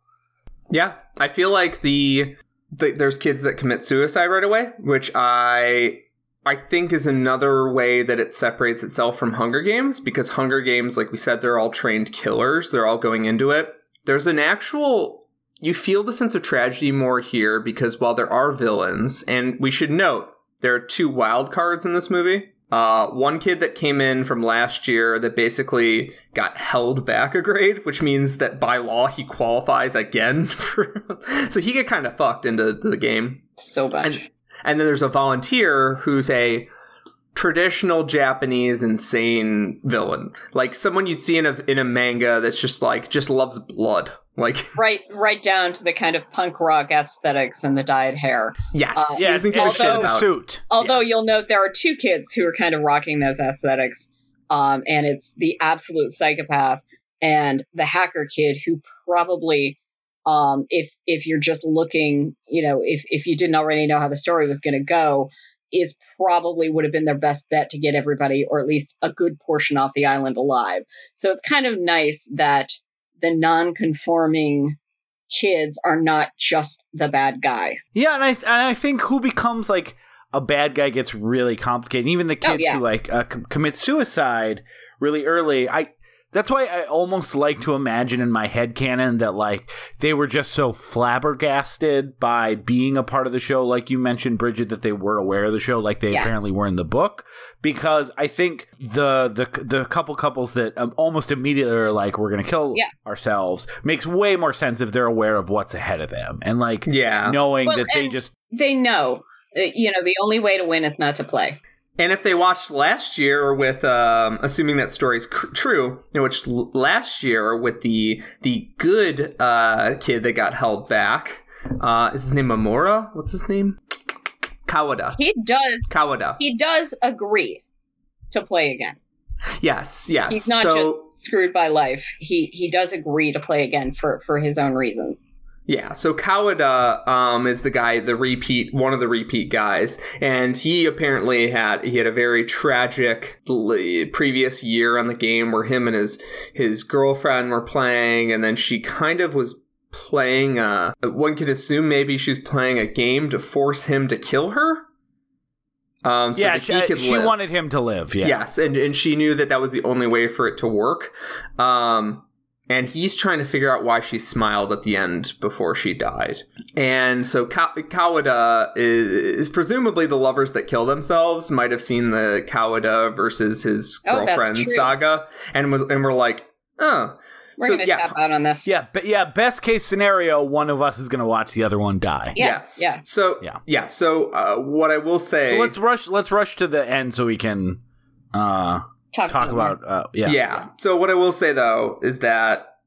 Speaker 2: Yeah, I feel like the, the there's kids that commit suicide right away, which I I think is another way that it separates itself from Hunger Games because Hunger Games, like we said, they're all trained killers. They're all going into it. There's an actual you feel the sense of tragedy more here because while there are villains, and we should note there are two wild cards in this movie. Uh, one kid that came in from last year that basically got held back a grade, which means that by law he qualifies again. For, so he get kind of fucked into the game.
Speaker 3: So much.
Speaker 2: And, and then there's a volunteer who's a traditional Japanese insane villain, like someone you'd see in a in a manga that's just like just loves blood. Like
Speaker 3: right, right down to the kind of punk rock aesthetics and the dyed hair.
Speaker 2: yes,
Speaker 3: Uh,
Speaker 2: he doesn't give a shit
Speaker 3: although-
Speaker 1: the
Speaker 2: about.
Speaker 1: suit.
Speaker 3: Although you'll note there are two kids who are kind of rocking those aesthetics, um, and it's the absolute psychopath and the hacker kid who probably, um, if if you're just looking, you know, if if you didn't already know how the story was going to go, is probably would have been their best bet to get everybody, or at least a good portion, off the island alive. So it's kind of nice that the non-conforming kids are not just the bad guy.
Speaker 1: Yeah, and I and I think who becomes like a bad guy gets really complicated. Even the
Speaker 3: Oh,
Speaker 1: kids
Speaker 3: yeah.
Speaker 1: who like uh, com- commit suicide really early. I that's why I almost like to imagine in my head canon that like they were just so flabbergasted by being a part of the show, like you mentioned, Bridget, that they were aware of the show, like they
Speaker 3: Yeah.
Speaker 1: apparently were in the book. Because I think the the the couple couples that um, almost immediately are like, "We're gonna kill
Speaker 3: Yeah.
Speaker 1: ourselves," makes way more sense if they're aware of what's ahead of them and like
Speaker 2: Yeah,
Speaker 1: knowing
Speaker 3: Well,
Speaker 1: that they just
Speaker 3: They know, uh, you know, the only way to win is not to play.
Speaker 2: And if they watched last year with, um, assuming that story's cr- true, you know, which l- last year with the the good uh, kid that got held back, uh, is his name Amora? What's his name? Kawada.
Speaker 3: He does.
Speaker 2: Kawada.
Speaker 3: He does agree to play again.
Speaker 2: Yes, yes.
Speaker 3: He's not
Speaker 2: so,
Speaker 3: just screwed by life. He he does agree to play again for for his own reasons.
Speaker 2: Yeah, so Kawada um, is the guy, the repeat, one of the repeat guys, and he apparently had he had a very tragic previous year on the game where him and his his girlfriend were playing, and then she kind of was playing. A, one could assume maybe she's playing a game to force him to kill her. Um, so
Speaker 1: yeah, she,
Speaker 2: could
Speaker 1: she wanted him to live. Yeah.
Speaker 2: Yes, and, and she knew that that was the only way for it to work. Um, and he's trying to figure out why she smiled at the end before she died. And so Ka- Kawada is, is presumably the lovers that kill themselves might have seen the Kawada versus his
Speaker 3: Oh,
Speaker 2: girlfriend
Speaker 3: true.
Speaker 2: saga and was and were like, oh,
Speaker 3: We're
Speaker 2: so
Speaker 3: gonna
Speaker 2: yeah,
Speaker 3: tap out on this.
Speaker 1: Yeah, but yeah, best case scenario, one of us is going to watch the other one die.
Speaker 3: Yeah,
Speaker 2: yes,
Speaker 3: yeah.
Speaker 2: So
Speaker 1: Yeah.
Speaker 2: yeah, so uh, what I will say,
Speaker 1: So let's rush let's rush to the end so we can uh
Speaker 3: Talk,
Speaker 1: talk about uh yeah.
Speaker 2: yeah. So what I will say though is that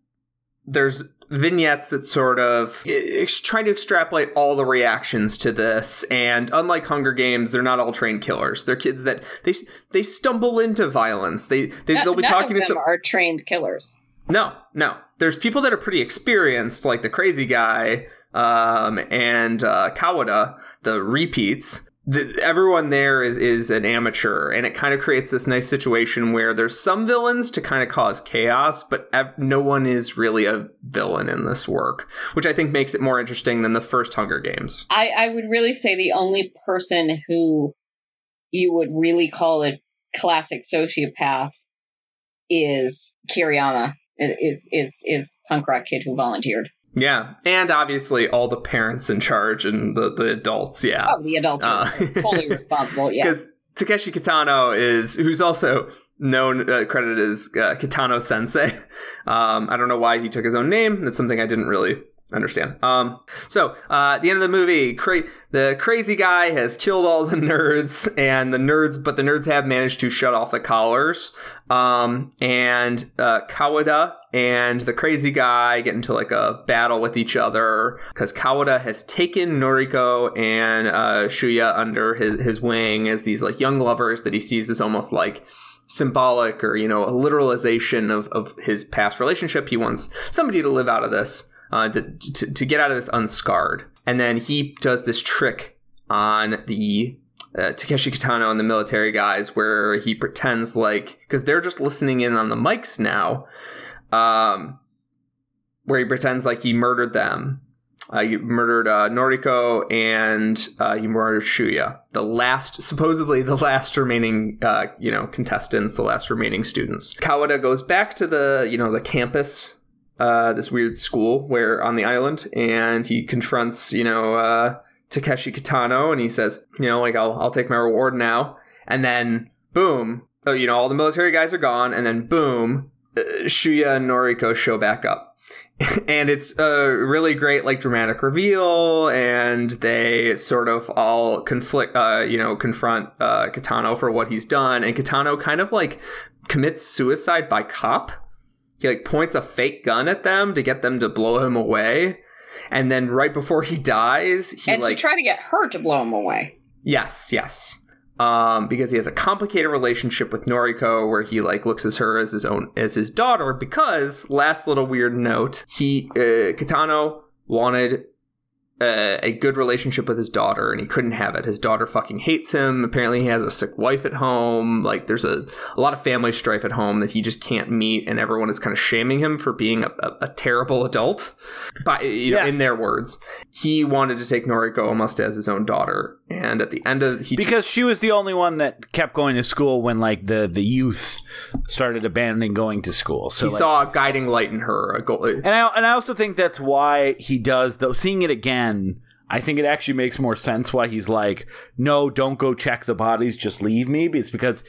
Speaker 2: there's vignettes that sort of ex- trying to extrapolate all the reactions to this and unlike hunger games they're not all trained killers they're kids that they they stumble into violence they, they
Speaker 3: No-
Speaker 2: they'll be talking
Speaker 3: of
Speaker 2: to
Speaker 3: them
Speaker 2: some
Speaker 3: are trained killers.
Speaker 2: no, no. There's people that are pretty experienced, like the crazy guy um, and uh, Kawada, the repeats. The, everyone there is, is an amateur, and it kind of creates this nice situation where there's some villains to kind of cause chaos, but ev- no one is really a villain in this work, which I think makes it more interesting than the first Hunger Games.
Speaker 3: I, I would really say the only person who you would really call a classic sociopath is Kiriyama. Is is is punk rock kid who volunteered?
Speaker 2: Yeah, and obviously all the parents in charge and the, the adults. Yeah,
Speaker 3: Oh, the adults are
Speaker 2: Uh,
Speaker 3: fully responsible. Yeah,
Speaker 2: because Takeshi Kitano is who's also known uh, credited as uh, Kitano Sensei. Um, I don't know why he took his own name. That's something I didn't really understand. Um, so uh, at the end of the movie, cra- the crazy guy has killed all the nerds, and the nerds, but the nerds have managed to shut off the collars. Um, and uh, Kawada and the crazy guy get into like a battle with each other because Kawada has taken Noriko and uh, Shuya under his, his wing as these like young lovers that he sees as almost like symbolic or you know a literalization of, of his past relationship. He wants somebody to live out of this, uh, to, to to get out of this unscarred. And then he does this trick on the uh, Takeshi Kitano and the military guys where he pretends like because they're just listening in on the mics now um, where he pretends like he murdered them. Uh, he murdered uh, Noriko and uh, he murdered Shuya, the last, supposedly the last remaining, uh, you know, contestants, the last remaining students. Kawada goes back to the, you know, the campus, uh, this weird school where on the island, and he confronts, you know, uh, Takeshi Kitano, and he says, you know, like I'll I'll take my reward now, and then boom, oh, you know, all the military guys are gone, and then boom, Shuya and Noriko show back up. and it's a really great like dramatic reveal and they sort of all conflict uh you know confront uh Kitano for what he's done and Kitano kind of like commits suicide by cop he like points a fake gun at them to get them to blow him away and then right before he dies he
Speaker 3: and
Speaker 2: like
Speaker 3: to try to get her to blow him away.
Speaker 2: Yes, yes. Um, because he has a complicated relationship with Noriko, where he like looks at her as his own as his daughter. Because last little weird note, he uh, Kitano wanted uh, a good relationship with his daughter, and he couldn't have it. His daughter fucking hates him. Apparently, he has a sick wife at home. Like, there's a, a lot of family strife at home that he just can't meet, and everyone is kind of shaming him for being a, a, a terrible adult. By you know,
Speaker 1: Yeah.
Speaker 2: in their words, he wanted to take Noriko almost as his own daughter, and at the end of he
Speaker 1: Because she was the only one that kept going to school when like the the youth started abandoning going to school. So
Speaker 2: he
Speaker 1: like,
Speaker 2: saw a guiding light in her. A goal,
Speaker 1: And I and I also think that's why he does though seeing it again, I think it actually makes more sense why he's like, No, don't go check the bodies, just leave me. It's because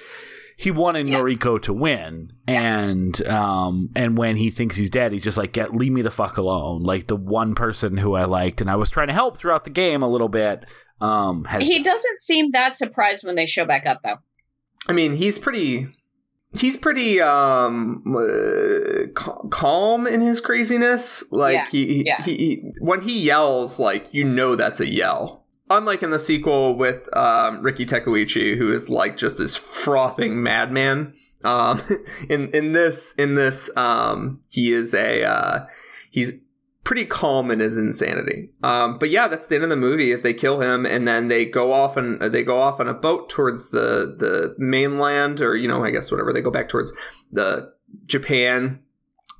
Speaker 1: he wanted
Speaker 3: Yeah.
Speaker 1: Noriko to win. And um and when he thinks he's dead, he's just like, Get leave me the fuck alone. Like the one person who I liked and I was trying to help throughout the game a little bit. Um has
Speaker 3: He doesn't seem that surprised when they show back up, though.
Speaker 2: I mean, he's pretty. He's pretty um uh, calm in his craziness. Like
Speaker 3: Yeah,
Speaker 2: he, he,
Speaker 3: yeah.
Speaker 2: he, he when he yells, like you know that's a yell. unlike in the sequel with um, Riki Takeuchi, who is like just this frothing madman. Um, in in this in this um, he is a uh, he's pretty calm in his insanity. Um, but yeah, that's the end of the movie. Is they kill him and then they go off and they go off on a boat towards the the mainland, or you know, I guess whatever. They go back towards the Japan.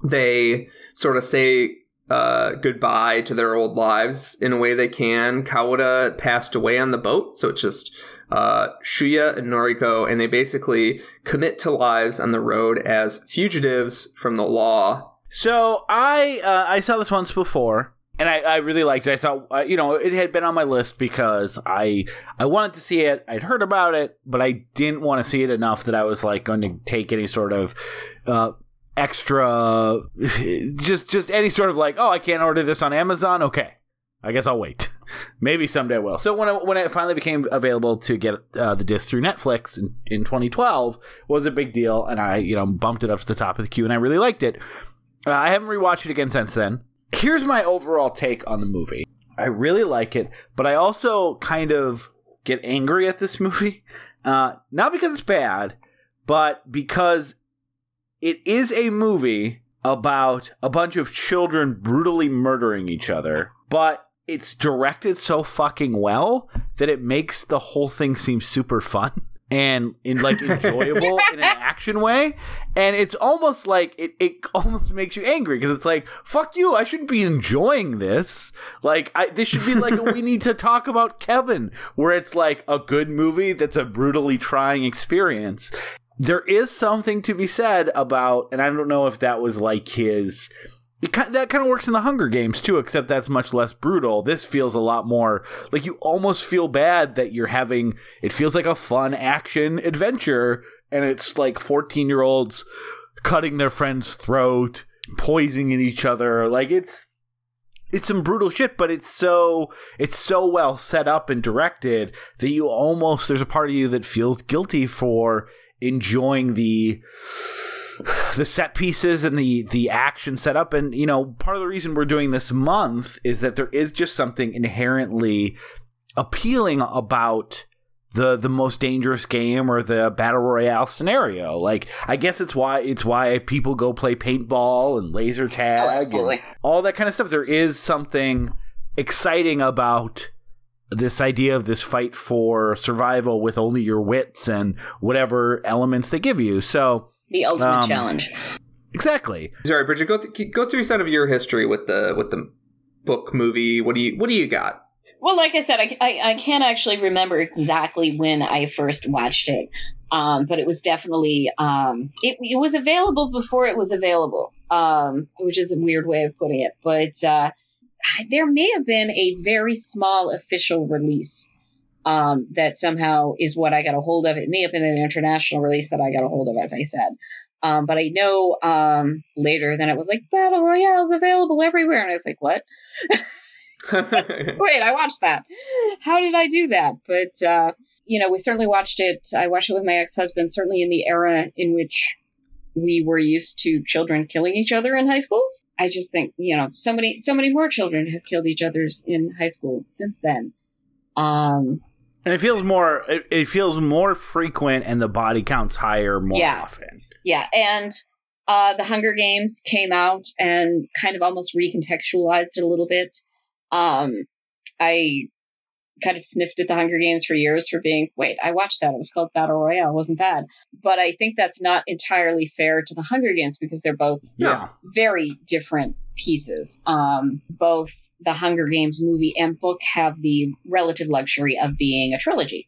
Speaker 2: They sort of say uh, goodbye to their old lives in a way they can. Kawada passed away on the boat, so it's just uh, Shuya and Noriko, and they basically commit to lives on the road as fugitives from the law.
Speaker 1: So I uh, I saw this once before, and I, I really liked it. I saw uh, you know it had been on my list because I I wanted to see it. I'd heard about it, but I didn't want to see it enough that I was like going to take any sort of. Uh, extra just just any sort of like oh i can't order this on amazon okay i guess i'll wait maybe someday i will so when, I, when it finally became available to get uh, the disc through netflix in, in 2012 was a big deal and i you know bumped it up to the top of the queue and i really liked it uh, i haven't rewatched it again since then. Here's my overall take on the movie. I really like it but i also kind of get angry at this movie. Uh, not because it's bad but because it is a movie about a bunch of children brutally murdering each other, but it's directed so fucking well that it makes the whole thing seem super fun and in like enjoyable in an action way and it's almost like it, it almost makes you angry because it's like fuck you i shouldn't be enjoying this like I, this should be like we need to talk about kevin where it's like a good movie that's a brutally trying experience there is something to be said about, and I don't know if that was like his. It, that kind of works in the Hunger Games too, except that's much less brutal. This feels a lot more like you almost feel bad that you're having. It feels like a fun action adventure, and it's like 14 year olds cutting their friend's throat, poisoning each other. Like it's it's some brutal shit, but it's so it's so well set up and directed that you almost there's a part of you that feels guilty for enjoying the the set pieces and the the action setup and you know part of the reason we're doing this month is that there is just something inherently appealing about the the most dangerous game or the battle royale scenario. Like i guess it's why it's why people go play paintball and laser tag
Speaker 3: oh,
Speaker 1: and all that kind of stuff. There is something exciting about this idea of this fight for survival with only your wits and whatever elements they give you. So
Speaker 3: the ultimate um, challenge.
Speaker 1: Exactly.
Speaker 2: Sorry, Bridget. Go th- go through some of your history with the with the book movie. What do you What do you got?
Speaker 3: Well, like I said, I, I, I can't actually remember exactly when I first watched it, um, but it was definitely um, it, it was available before it was available, um, which is a weird way of putting it. But uh, there may have been a very small official release um, that somehow is what I got a hold of. It may have been an international release that I got a hold of, as I said. Um, but I know um, later then it was like Battle Royale is available everywhere, and I was like, what? Wait, I watched that. How did I do that? But uh, you know, we certainly watched it. I watched it with my ex-husband, certainly in the era in which we were used to children killing each other in high schools. I just think, you know, so many, so many more children have killed each other in high school since then. Um,
Speaker 1: and it feels more, it, it feels more frequent and the body counts higher more
Speaker 3: yeah,
Speaker 1: often.
Speaker 3: Yeah. And, uh, the Hunger Games came out and kind of almost recontextualized it a little bit. Um, I kind of sniffed at the Hunger Games for years for being, wait, I watched that. It was called Battle Royale. It wasn't bad. But I think that's not entirely fair to the Hunger Games because they're both
Speaker 1: yeah.
Speaker 3: very different pieces. Um, both the Hunger Games movie and book have the relative luxury of being a trilogy,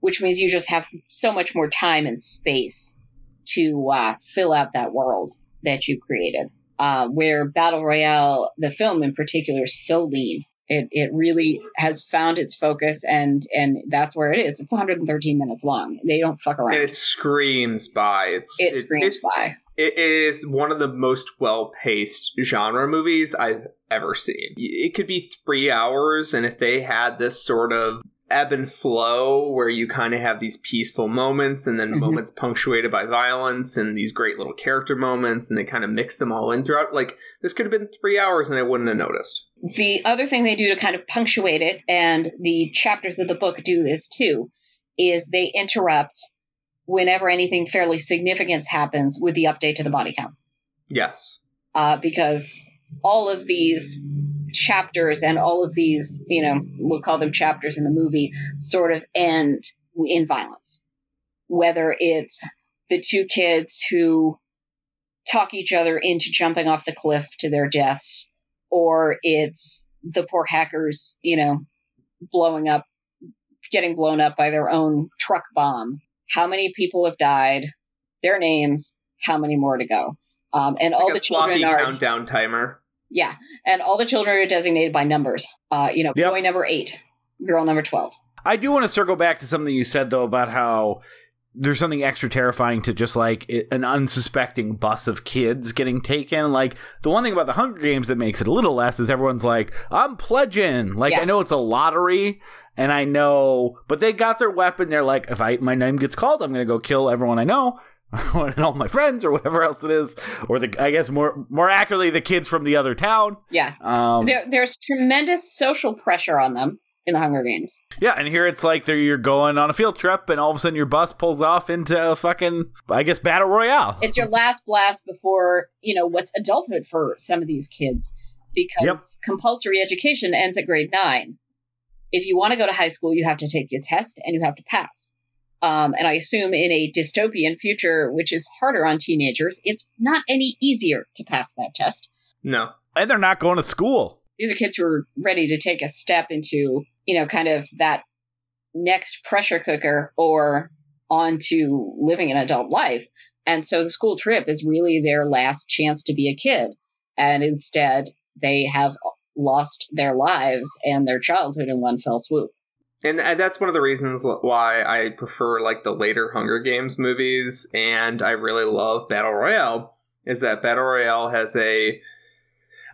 Speaker 3: which means you just have so much more time and space to uh, fill out that world that you created. Uh, where Battle Royale, the film in particular, is so lean it it really has found its focus and and that's where it is. It's 113 minutes long. They don't fuck around.
Speaker 2: And it screams by. It's
Speaker 3: it
Speaker 2: it's,
Speaker 3: screams
Speaker 2: it's,
Speaker 3: by.
Speaker 2: It is one of the most well paced genre movies I've ever seen. It could be three hours, and if they had this sort of ebb and flow where you kind of have these peaceful moments and then
Speaker 3: Mhm.
Speaker 2: moments punctuated by violence and these great little character moments and they kind of mix them all in throughout. Like this could have been three hours and I wouldn't have noticed.
Speaker 3: The other thing they do to kind of punctuate it, and the chapters of the book do this too, is they interrupt whenever anything fairly significant happens with the update to the body count.
Speaker 2: Yes.
Speaker 3: Uh, because all of these chapters and all of these, you know, we'll call them chapters in the movie, sort of end in violence. Whether it's the two kids who talk each other into jumping off the cliff to their deaths, or it's the poor hackers, you know, blowing up, getting blown up by their own truck bomb. How many people have died? Their names. How many more to go? Um, and
Speaker 2: It's
Speaker 3: all
Speaker 2: like
Speaker 3: the
Speaker 2: a sloppy
Speaker 3: children are
Speaker 2: countdown timer.
Speaker 3: yeah, and all the children are designated by numbers. Uh, you know,
Speaker 1: Yep.
Speaker 3: boy number eight, girl number twelve.
Speaker 1: I do want to circle back to something you said though about how there's something extra terrifying to just like it, an unsuspecting bus of kids getting taken. Like the one thing about the Hunger Games that makes it a little less is everyone's like, "I'm pledging." Like
Speaker 3: Yeah.
Speaker 1: I know it's a lottery, and I know, but they got their weapon. They're like, if I my name gets called, I'm gonna go kill everyone I know. and all my friends or whatever else it is or the i guess more more accurately the kids from the other town
Speaker 3: Yeah,
Speaker 1: um
Speaker 3: there, there's tremendous social pressure on them in the Hunger Games.
Speaker 1: Yeah, and here it's like you're going on a field trip, and all of a sudden your bus pulls off into a fucking, I guess, battle royale.
Speaker 3: It's your last blast before you know what's adulthood for some of these kids, because compulsory education ends at grade nine. If you want to go to high school, you have to take your test and you have to pass. Um, and I assume in a dystopian future, which is harder on teenagers, it's not any easier to pass that test.
Speaker 2: No.
Speaker 1: and they're not going to school.
Speaker 3: these are kids who are ready to take a step into, you know, kind of that next pressure cooker or onto living an adult life. And so the school trip is really their last chance to be a kid. And instead, they have lost their lives and their childhood in one fell swoop.
Speaker 2: And uh, that's one of the reasons why I prefer like the later Hunger Games movies and I really love Battle Royale is that Battle Royale has a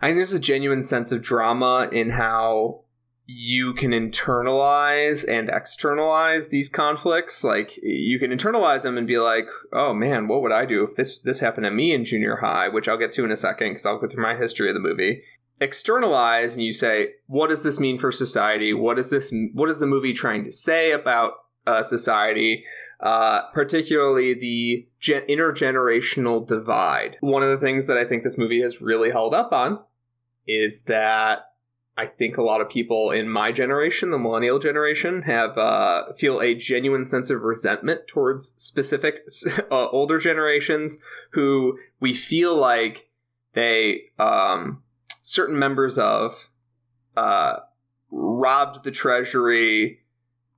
Speaker 2: I think there's a genuine sense of drama in how you can internalize and externalize these conflicts. Like you can internalize them and be like, "Oh man, what would I do if this this happened to me in junior high?" Which I'll get to in a second because I'll go through my history of the movie externalize and you say what does this mean for society? What is this what is the movie trying to say about uh, society? Uh, particularly the gen- intergenerational divide. One of the things that i think this movie has really held up on is that i think a lot of people in my generation the millennial generation have uh, feel a genuine sense of resentment towards specific uh, older generations who we feel like they um, certain members of uh, robbed the treasury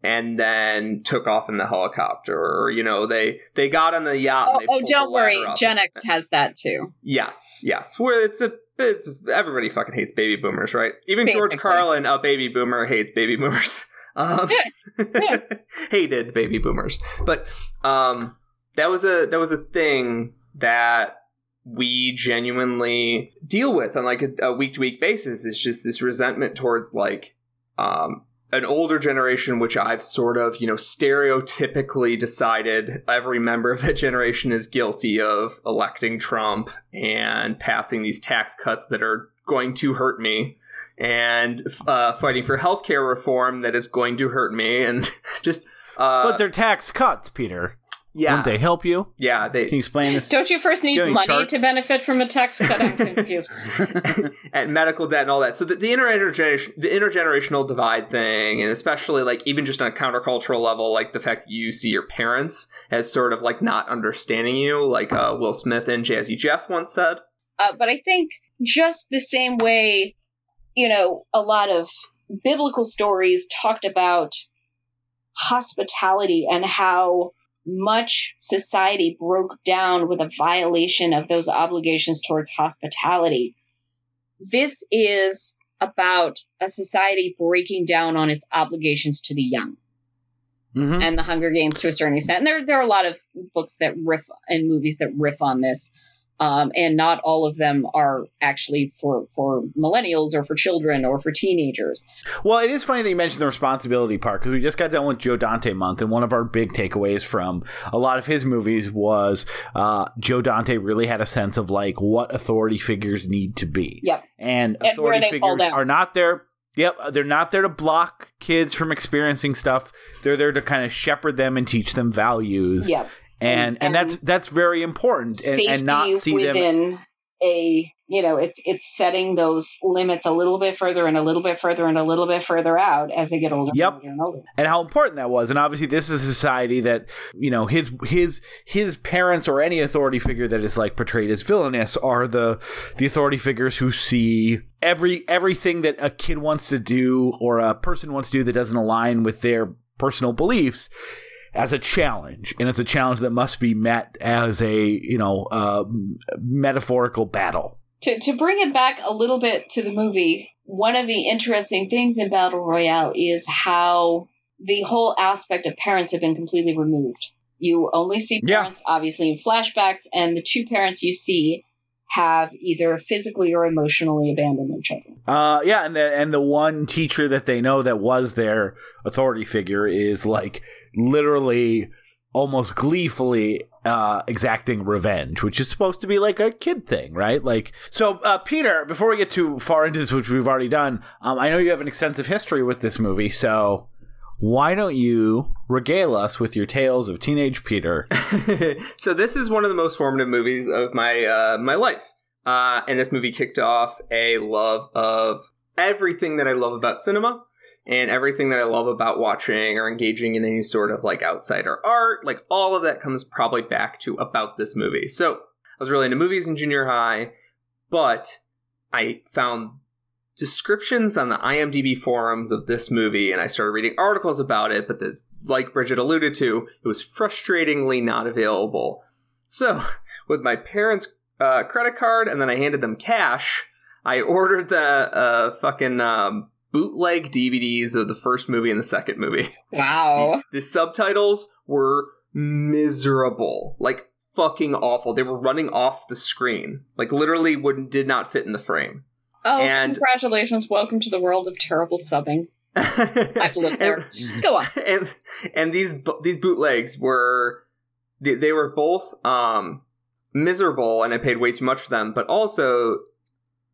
Speaker 2: and then took off in the helicopter. Or you know they they got on the yacht
Speaker 3: Oh, oh don't worry. Gen X has that too.
Speaker 2: yes yes. Where it's a it's everybody fucking hates baby boomers right? Even george carlin a baby boomer hates baby boomers. Um hated baby boomers. But um that was a that was a thing that we genuinely deal with on like a week to week basis. is just this resentment towards like um, an older generation, which I've sort of you know stereotypically decided every member of that generation is guilty of electing Trump and passing these tax cuts that are going to hurt me. And uh, fighting for healthcare reform that is going to hurt me, and just uh,
Speaker 1: but they're tax cuts, Peter.
Speaker 2: Yeah,
Speaker 1: Wouldn't they help you?
Speaker 2: yeah, they
Speaker 1: Can you explain this?
Speaker 3: Don't you first need money
Speaker 1: charts?
Speaker 3: to benefit from a tax cut? I'm confused.
Speaker 2: and medical debt and all that. So the, the intergeneration, the intergenerational divide thing, and especially like even just on a countercultural level, like the fact that you see your parents as sort of like not understanding you, like uh, Will Smith and Jazzy Jeff once said.
Speaker 3: Uh, but I think just the same way, you know, a lot of biblical stories talked about hospitality and how much society broke down with a violation of those obligations towards hospitality. This is about a society breaking down on its obligations to the young
Speaker 1: Mhm.
Speaker 3: and the Hunger Games to a certain extent. And there, there are a lot of books that riff and movies that riff on this. Um, and not all of them are actually for for millennials or for children or for teenagers.
Speaker 1: Well, it is funny that you mentioned the responsibility part because we just got done with Joe Dante month, and one of our big takeaways from a lot of his movies was uh, Joe Dante really had a sense of like what authority figures need to be.
Speaker 3: Yep.
Speaker 1: And
Speaker 3: And
Speaker 1: authority
Speaker 3: fall
Speaker 1: figures are not there. Yep, they're not there to block kids from experiencing stuff. They're there to kind of shepherd them and teach them values.
Speaker 3: Yep.
Speaker 1: And, and
Speaker 3: And-
Speaker 1: that's um, that's very important and, and not see them
Speaker 3: a you know it's it's setting those limits a little bit further and a little bit further and a little bit further out as they get older
Speaker 1: Yep.
Speaker 3: and older and older.
Speaker 1: and how important that was. And obviously, this is a society that you know his his his parents or any authority figure that is like portrayed as villainous are the the authority figures who see every everything that a kid wants to do or a person wants to do that doesn't align with their personal beliefs as a challenge and it's a challenge that must be met as a you know uh, metaphorical battle
Speaker 3: to, to bring it back a little bit to the movie, one of the interesting things in Battle Royale is how the whole aspect of parents have been completely removed. You only see
Speaker 1: Yeah.
Speaker 3: parents, obviously, in flashbacks, and the two parents you see have either physically or emotionally abandoned their children.
Speaker 1: Uh, yeah, and the and the one teacher that they know that was their authority figure is like literally almost gleefully uh, exacting revenge, which is supposed to be like a kid thing, right? Like, so uh, Peter, before we get too far into this, which we've already done, um, I know you have an extensive history with this movie, so why don't you regale us with your tales of teenage Peter?
Speaker 2: so this is one of the most formative movies of my uh, my life, uh, and this movie kicked off a love of everything that I love about cinema and everything that I love about watching or engaging in any sort of like outsider art. Like all of that comes probably back to about this movie. So I was really into movies in junior high, but I found descriptions on the IMDb forums of this movie, and I started reading articles about it. But the, like Bridget alluded to, it was frustratingly not available. So, with my parents' uh, credit card, and then I handed them cash, I ordered the uh, fucking um, bootleg DVDs of the first movie and the second movie.
Speaker 3: Wow.
Speaker 2: The subtitles were miserable, like fucking awful. They were running off the screen, like literally wouldn't did not fit in the frame.
Speaker 3: Oh,
Speaker 2: And-
Speaker 3: congratulations. Welcome to the world of terrible subbing. I've lived there.
Speaker 2: And-
Speaker 3: Go on.
Speaker 2: and and these these bootlegs were they, they were both um miserable and I paid way too much for them but also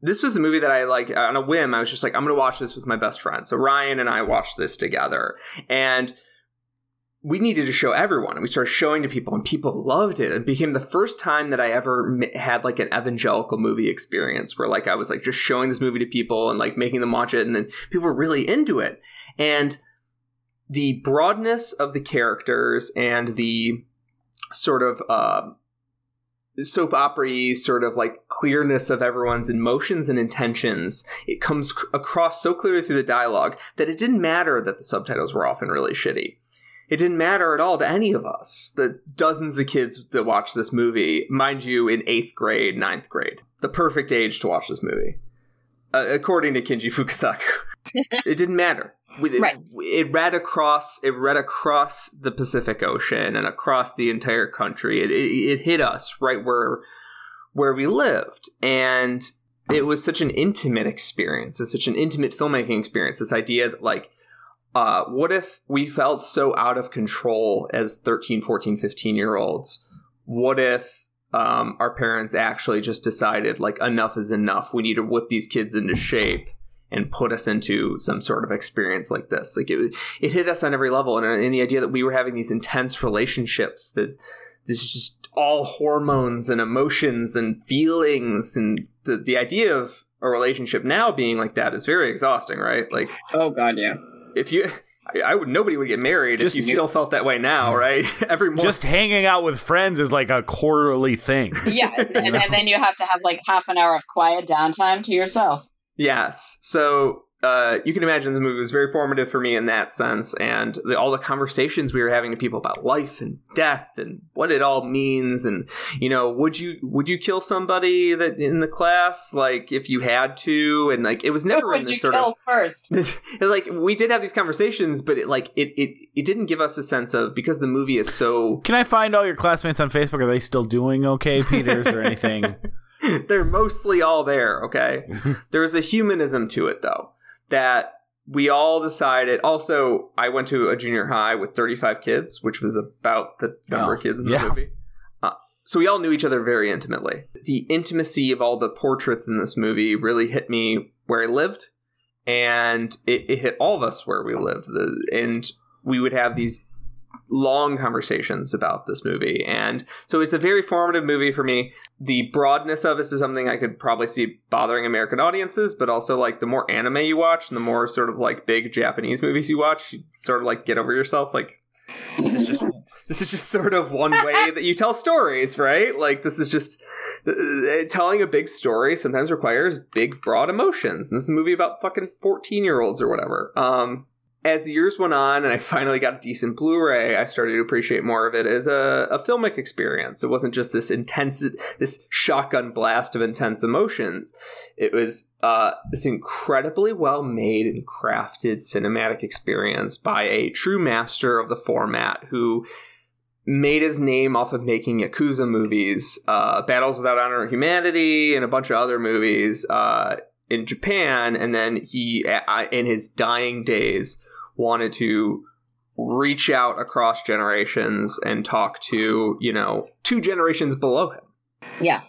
Speaker 2: this was a movie that I like on a whim I was just like I'm going to watch this with my best friend. So Ryan and I watched this together. And we needed to show everyone. And we started showing to people and people loved it. It became the first time that i ever had like an evangelical movie experience where like i was like just showing this movie to people and like making them watch it and then people were really into it. And the broadness of the characters and the sort of uh, soap opera sort of like clearness of everyone's emotions and intentions. It comes c- across so clearly through the dialogue that it didn't matter that the subtitles were often really shitty. It didn't matter at all to any of us the dozens of kids that watched this movie mind you in eighth grade ninth grade. The perfect age to watch this movie. Uh, according to kinji fukasaku it didn't matter We-
Speaker 3: Right.
Speaker 2: it read across it read across the pacific ocean and across the entire country. It, it, it hit us right where where we lived. And it was such an intimate experience. It's such an intimate filmmaking experience. This idea that like uh, what if we felt so out of control as 13 14 15 year olds? What if um, our parents actually just decided like enough is enough. We need to whip these kids into shape and put us into some sort of experience like this like it, it hit us on every level and, and the idea that we were having these intense relationships that this is just all hormones and emotions and feelings and the, the idea of a relationship now being like that is very exhausting right like
Speaker 3: Oh, God, yeah.
Speaker 2: if you I, I would nobody would get married
Speaker 1: Just
Speaker 2: if you
Speaker 1: new-
Speaker 2: still felt that way now right every morning
Speaker 1: Just hanging out with friends is like a quarterly thing.
Speaker 3: Yeah, and, and then you have to have like half an hour of quiet downtime to yourself.
Speaker 2: Yes. So uh, you can imagine the movie was very formative for me in that sense, and the, all the conversations we were having to people about life and death and what it all means, and you know, would you would you kill somebody that in the class, like if you had to, and like it was never in
Speaker 3: would
Speaker 2: this
Speaker 3: you
Speaker 2: sort
Speaker 3: kill
Speaker 2: of
Speaker 3: first?
Speaker 2: like we did have these conversations, but it like it it it didn't give us a sense of because the movie is so
Speaker 1: Can I find all your classmates on Facebook? Are they still doing okay, Peters, or anything?
Speaker 2: they're mostly all there, okay? There's a humanism to it though that we all decided also I went to a junior high with 35 kids, which was about the number
Speaker 1: Oh,
Speaker 2: of kids in the
Speaker 1: yeah.
Speaker 2: movie. Uh, so we all knew each other very intimately. The intimacy of all the portraits in this movie really hit me where I lived, and it, it hit all of us where we lived. The, and we would have these long conversations about this movie. And so it's a very formative movie for me. The broadness of this is something I could probably see bothering American audiences, but also like the more anime you watch and the more sort of like big Japanese movies you watch, you sort of like get over yourself. Like this is just this is just sort of one way that you tell stories, right? Like this is just uh, telling a big story sometimes requires big broad emotions. And this is a movie about fucking 14 year olds or whatever. Um as the years went on and I finally got a decent Blu-ray, I started to appreciate more of it as a, a filmic experience. It wasn't just this intense, this shotgun blast of intense emotions. It was uh, this incredibly well made and crafted cinematic experience by a true master of the format who made his name off of making Yakuza movies, uh, Battles Without Honor and Humanity, and a bunch of other movies uh, in Japan. And then he, in his dying days, wanted to reach out across generations and talk to, you know, two generations below him.
Speaker 3: Yeah.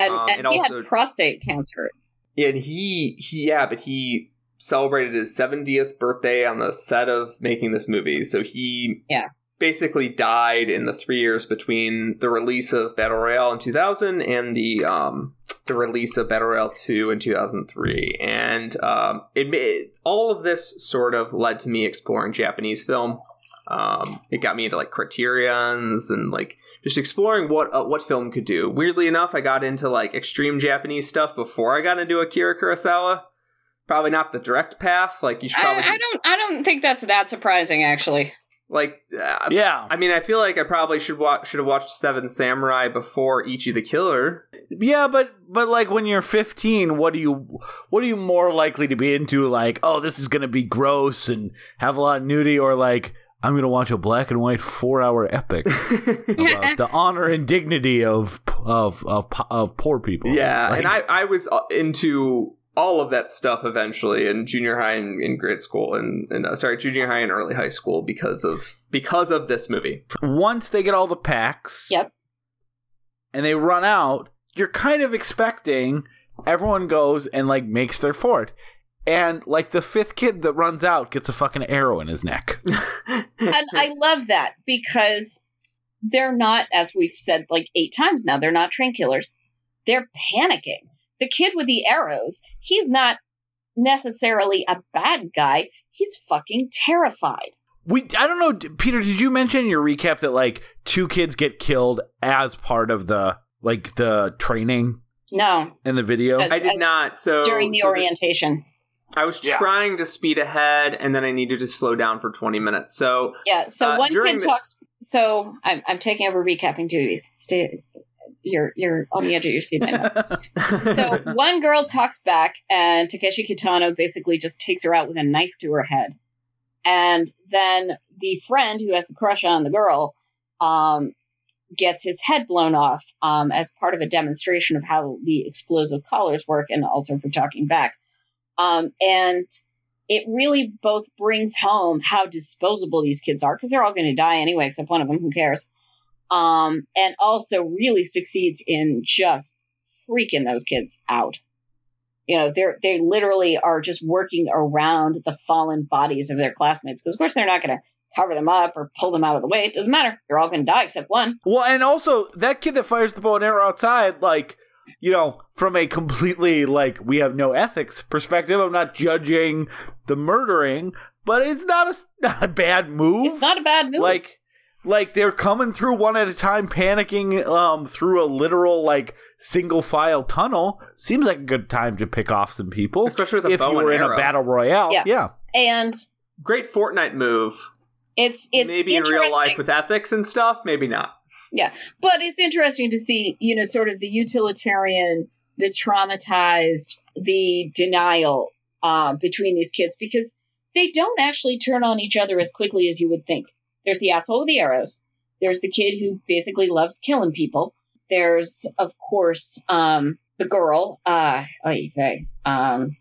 Speaker 3: And,
Speaker 2: Um,
Speaker 3: and,
Speaker 2: and
Speaker 3: he
Speaker 2: also-
Speaker 3: had prostate cancer.
Speaker 2: and he he yeah but he celebrated his 70th birthday on the set of making this movie so he
Speaker 3: Yeah.
Speaker 2: Basically died in the three years between the release of battle royale in 2000 and the um the release of battle royale 2 in 2003 and um it, ma- all of this sort of led to me exploring japanese film um it got me into like criterions and like just exploring what uh, what film could do. Weirdly enough, I got into like extreme Japanese stuff before I got into Akira Kurosawa. Probably not the direct path. Like you should
Speaker 3: I,
Speaker 2: probably
Speaker 3: I don't. I don't think that's that surprising, actually.
Speaker 2: Like. Uh,
Speaker 1: yeah,
Speaker 2: I mean, I feel like I probably should watch should have watched Seven Samurai before Ichi the Killer.
Speaker 1: yeah, but but like when you're 15, what do you what are you more likely to be into? Like, oh, this is gonna be gross and have a lot of nudity, or like I'm gonna watch a black and white four hour epic about the honor and dignity of of of of poor people.
Speaker 2: yeah,
Speaker 1: Like,
Speaker 2: and I I was uh, into all of that stuff eventually in junior high and in grade school and, and uh, sorry junior high and early high school because of because of this movie.
Speaker 1: once they get all the packs,
Speaker 3: Yep.
Speaker 1: and they run out, you're kind of expecting everyone goes and like makes their fort. And like the fifth kid that runs out gets a fucking arrow in his neck.
Speaker 3: and I love that because they're not, as we've said like eight times now, they're not train killers. They're panicking. The kid with the arrows, he's not necessarily a bad guy. He's fucking terrified.
Speaker 1: We I don't know, Peter. Did you mention in your recap that like two kids get killed as part of the like the training
Speaker 3: No,
Speaker 1: in the video?
Speaker 3: As-
Speaker 2: I did not. So
Speaker 3: during the
Speaker 2: so
Speaker 3: orientation.
Speaker 2: I was
Speaker 1: Yeah.
Speaker 2: trying to speed ahead, and then I needed to slow down for twenty minutes. So
Speaker 3: Yeah. So
Speaker 2: Uh,
Speaker 3: one kid
Speaker 2: the-
Speaker 3: talks. So I'm I'm taking over recapping duties. Stay. You're you're on the edge of your seat. So one girl talks back, and Takeshi Kitano basically just takes her out with a knife to her head. And then the friend who has the crush on the girl um, gets his head blown off um, as part of a demonstration of how the explosive collars work, and also for talking back. Um, and it really both brings home how disposable these kids are because they're all going to die anyway, except one of them. Who cares? Um, and also really succeeds in just freaking those kids out. You know, they're they literally are just working around the fallen bodies of their classmates because, of course, they're not going to cover them up or pull them out of the way. It doesn't matter. They're all going to die except one.
Speaker 1: Well, and also that kid that fires the bow and arrow outside, like, you know, from a completely like we have no ethics perspective, I'm not judging the murdering, but it's not a not a bad move.
Speaker 3: It's not a bad move.
Speaker 1: like like they're coming through one at a time, panicking um through a literal like single file tunnel. Seems like a good time to pick off some people,
Speaker 2: Especially with a
Speaker 1: if
Speaker 2: bow
Speaker 1: you
Speaker 2: and
Speaker 1: were in a battle royale.
Speaker 3: Yeah.
Speaker 1: yeah.
Speaker 3: And
Speaker 2: Great Fortnite move.
Speaker 3: it's it's
Speaker 2: maybe in real life with ethics and stuff, maybe not. Yeah.
Speaker 3: But it's interesting to see, you know, sort of the utilitarian, the traumatized, the denial uh, between these kids because they don't actually turn on each other as quickly as you would think. There's the asshole with the arrows. There's the kid who basically loves killing people. There's, of course, um, the girl, uh, oy um,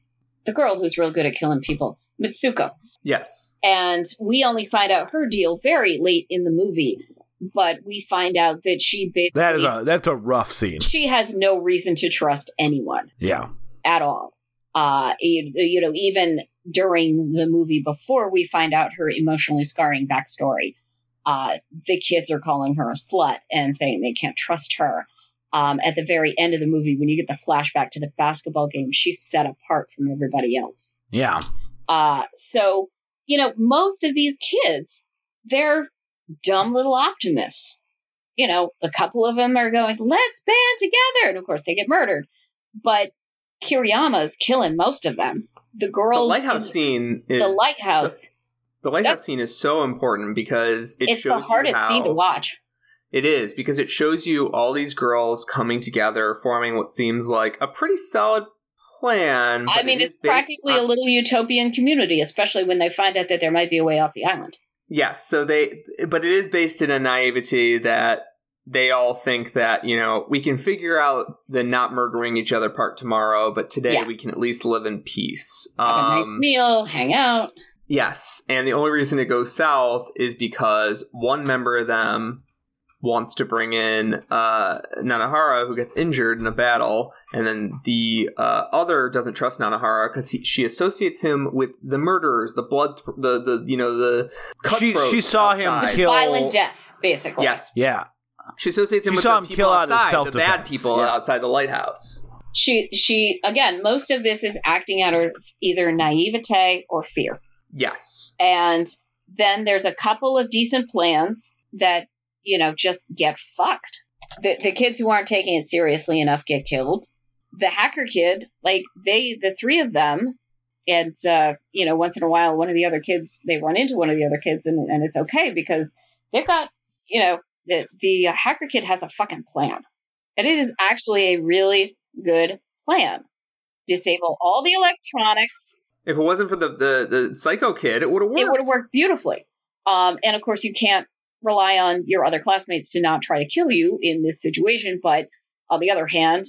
Speaker 3: the girl who's real good at killing people, Mitsuko
Speaker 2: Yes.
Speaker 3: and we only find out her deal very late in the movie but we find out that she basically
Speaker 1: That is a that's a rough scene.
Speaker 3: she has no reason to trust anyone
Speaker 1: Yeah.
Speaker 3: at all uh you, you know even during the movie before we find out her emotionally scarring backstory uh the kids are calling her a slut and saying they can't trust her um, at the very end of the movie when you get the flashback to the basketball game she's set apart from everybody else
Speaker 1: Yeah.
Speaker 3: uh, so, you know, most of these kids, they're dumb little optimists. You know, a couple of them are going, let's band together. And of course, they get murdered. But Kiriyama's killing most of them. The girls.
Speaker 2: The lighthouse scene is
Speaker 3: The lighthouse.
Speaker 2: the lighthouse
Speaker 3: That's-
Speaker 2: scene is so important because it
Speaker 3: it's
Speaker 2: shows
Speaker 3: the hardest
Speaker 2: how,
Speaker 3: scene to watch.
Speaker 2: It is because it shows you all these girls coming together, forming what seems like a pretty solid plan.
Speaker 3: I mean,
Speaker 2: it
Speaker 3: it's practically
Speaker 2: on-
Speaker 3: a little utopian community, especially when they find out that there might be a way off the island.
Speaker 2: Yes, so they, but it is based in a naivety that they all think that you know we can figure out the not murdering each other part tomorrow, but today
Speaker 3: Yeah.
Speaker 2: we can at least live in peace.
Speaker 3: Have a nice
Speaker 2: Um,
Speaker 3: meal, hang out.
Speaker 2: Yes, and the only reason it goes south is because one member of them wants to bring in uh, Nanahara, who gets injured in a battle, and then the uh, other doesn't trust Nanahara because she associates him with the murderers, the blood, the the you know the
Speaker 1: She she saw him kill
Speaker 3: Violent death, basically.
Speaker 2: Yes,
Speaker 1: Yeah.
Speaker 2: She associates him
Speaker 1: She
Speaker 2: with
Speaker 1: saw
Speaker 2: the
Speaker 1: him
Speaker 2: people
Speaker 1: kill out
Speaker 2: outside, the bad people
Speaker 1: yeah.
Speaker 2: outside the lighthouse.
Speaker 3: she she again most of this is acting out of either naivete or fear.
Speaker 2: Yes,
Speaker 3: and then there's a couple of decent plans that you know just get fucked. The, the kids who aren't taking it seriously enough get killed. The hacker kid like they the three of them and uh, you know once in a while one of the other kids they run into one of the other kids and, and it's okay because they've got you know the the hacker kid has a fucking plan and it is actually a really good plan disable all the electronics
Speaker 2: if it wasn't for the the, the psycho kid, it would have worked.
Speaker 3: it would have worked beautifully. Um, and of course, you can't rely on your other classmates to not try to kill you in this situation. But on the other hand,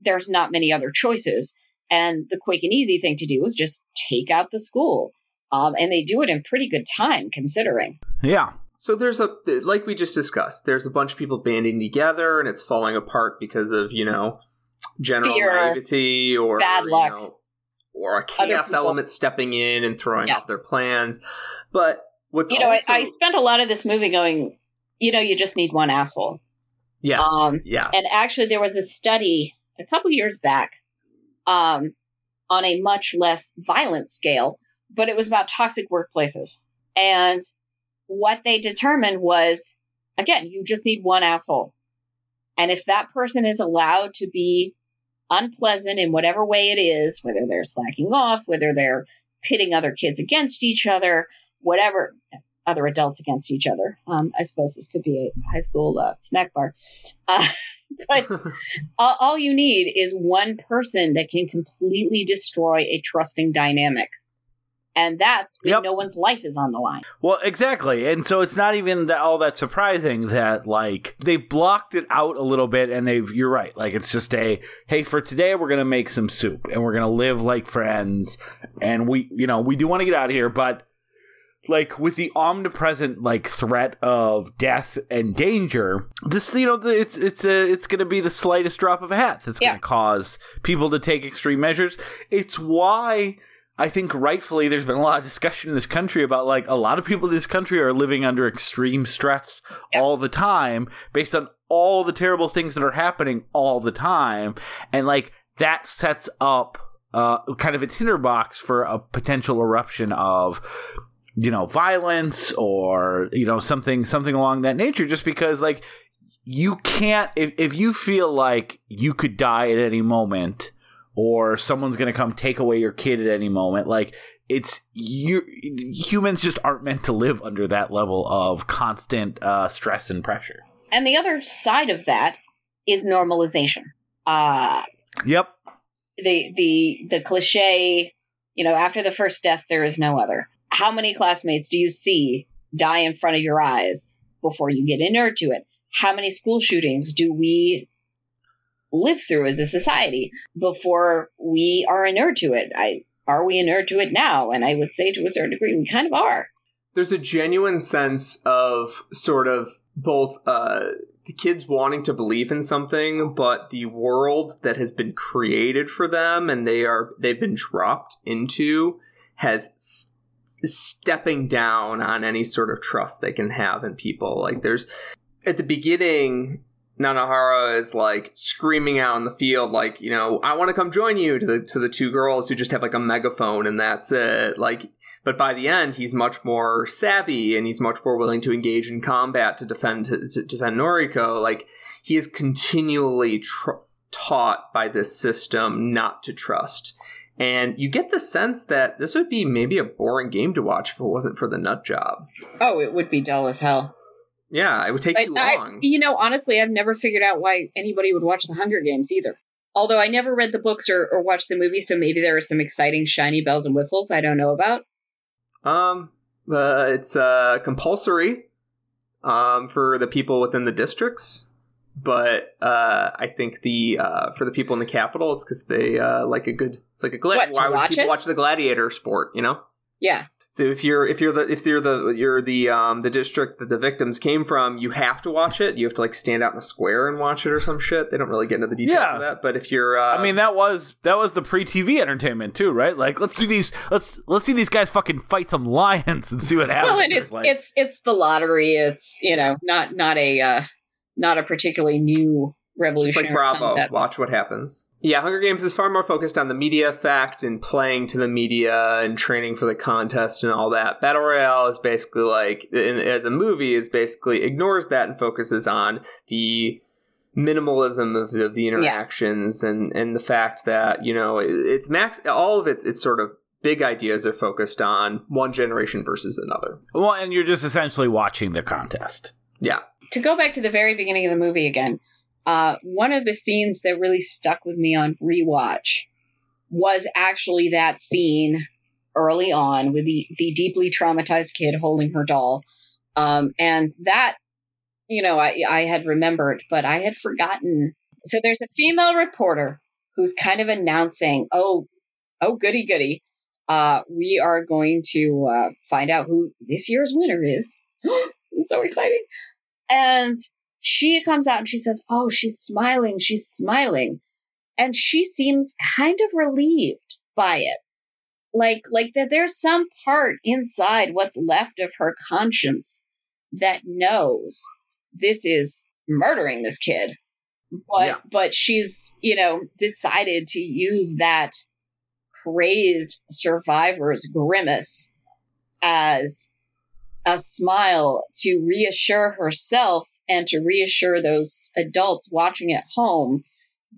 Speaker 3: there's not many other choices. And the quick and easy thing to do is just take out the school. Um, and they do it in pretty good time, considering.
Speaker 1: Yeah.
Speaker 2: So there's a like we just discussed. There's a bunch of people banding together, and it's falling apart because of you know general
Speaker 3: Fear,
Speaker 2: naivety or
Speaker 3: bad luck.
Speaker 2: know, or a chaos element stepping in and throwing
Speaker 3: Yeah.
Speaker 2: off their plans. But what's
Speaker 3: You know,
Speaker 2: also,
Speaker 3: I, I spent a lot of this movie going, you know, you just need one asshole.
Speaker 2: yes,
Speaker 3: um,
Speaker 2: yeah,
Speaker 3: And actually, there was a study a couple years back um, on a much less violent scale, but it was about toxic workplaces. And what they determined was again, you just need one asshole. And if that person is allowed to be unpleasant in whatever way it is, whether they're slacking off, whether they're pitting other kids against each other, whatever, other adults against each other. Um, I suppose this could be a high school uh, snack bar. Uh, but all, all you need is one person that can completely destroy a trusting dynamic. And that's when
Speaker 1: Yep.
Speaker 3: no one's life is on the line.
Speaker 1: Well, exactly. And so it's not even that, all that surprising that like they've blocked it out a little bit and they've you're right. Like it's just a hey, for today we're going to make some soup and we're going to live like friends and we you know, we do want to get out of here, but like with the omnipresent like threat of death and danger, this you know it's it's a it's going to be the slightest drop of a hat that's going to cause people to take extreme measures. It's why I think rightfully there's been a lot of discussion in this country about like a lot of people in this country are living under extreme stress
Speaker 3: Yep.
Speaker 1: all the time based on all the terrible things that are happening all the time and like that sets up uh, kind of a tinderbox for a potential eruption of you know violence or you know something something along that nature just because like you can't if, if you feel like you could die at any moment or someone's going to come take away your kid at any moment like it's you humans just aren't meant to live under that level of constant uh, stress and pressure
Speaker 3: And the other side of that is normalization. Uh,
Speaker 1: yep
Speaker 3: the the the cliche, you know, after the first death there is no other. How many classmates do you see die in front of your eyes before you get inured to it? How many school shootings do we live through as a society before we are inured to it? I are we inured to it now? And I would say to a certain degree we kind of are.
Speaker 2: There's a genuine sense of sort of both uh, the kids wanting to believe in something, but the world that has been created for them and they are they've been dropped into has stepping down on any sort of trust they can have in people. Like there's at the beginning Nanahara is like screaming out in the field, like, you know, I want to come join you to the to the two girls who just have like a megaphone and that's it. Like, but by the end, he's much more savvy and he's much more willing to engage in combat to defend to, to defend Noriko. Like, he is continually tr- taught by this system not to trust. And you get the sense that this would be maybe a boring game to watch if it wasn't for the nut job.
Speaker 3: Oh, it would be dull as hell.
Speaker 2: Yeah, it would take
Speaker 3: I,
Speaker 2: too
Speaker 3: I-
Speaker 2: long.
Speaker 3: you know, honestly, I've never figured out why anybody would watch the Hunger Games either. Although I never read the books or, or watched the movie, so maybe there are some exciting shiny bells and whistles I don't know about.
Speaker 2: Um, uh, it's uh, compulsory um, for the people within the districts, but uh, I think the uh, for the people in the capital, it's because they uh, like a good. It's like a glad. Why would
Speaker 3: watch
Speaker 2: people
Speaker 3: it?
Speaker 2: watch the gladiator sport? You know.
Speaker 3: Yeah.
Speaker 2: So if you're if you're the if you're the you're the um the district that the victims came from, you have to watch it. You have to like stand out in a square and watch it or some shit. They don't really get into the details
Speaker 1: Yeah.
Speaker 2: of that. But if you're, uh,
Speaker 1: I mean that was that was the pre-TV entertainment too, right? Like let's see these let's let's see these guys fucking fight some lions and see what happens.
Speaker 3: Well, and it's
Speaker 1: Like-
Speaker 3: it's it's the lottery. It's you know not not a uh, not a particularly new
Speaker 2: Just like Bravo,
Speaker 3: concept.
Speaker 2: watch what happens. Yeah, Hunger Games is far more focused on the media effect and playing to the media and training for the contest and all that. Battle Royale is basically like, in, as a movie, is basically ignores that and focuses on the minimalism of the, of the interactions and and the fact that you know it, it's max all of its its sort of big ideas are focused on one generation versus another.
Speaker 1: well, and you're just essentially watching the contest.
Speaker 2: Yeah,
Speaker 3: to go back to the very beginning of the movie again, uh, one of the scenes that really stuck with me on rewatch was actually that scene early on with the, the deeply traumatized kid holding her doll. Um, and that, you know, I, I had remembered, but I had forgotten. So there's a female reporter who's kind of announcing, oh, oh, goody, goody. Uh, we are going to uh, find out who this year's winner is. so exciting. And she comes out and she says, Oh, she's smiling, she's smiling. And she seems kind of relieved by it. Like like that there's some part inside what's left of her conscience that knows this is murdering this kid. But
Speaker 1: Yeah.
Speaker 3: but she's, you know, decided to use that crazed survivor's grimace as a smile to reassure herself and to reassure those adults watching at home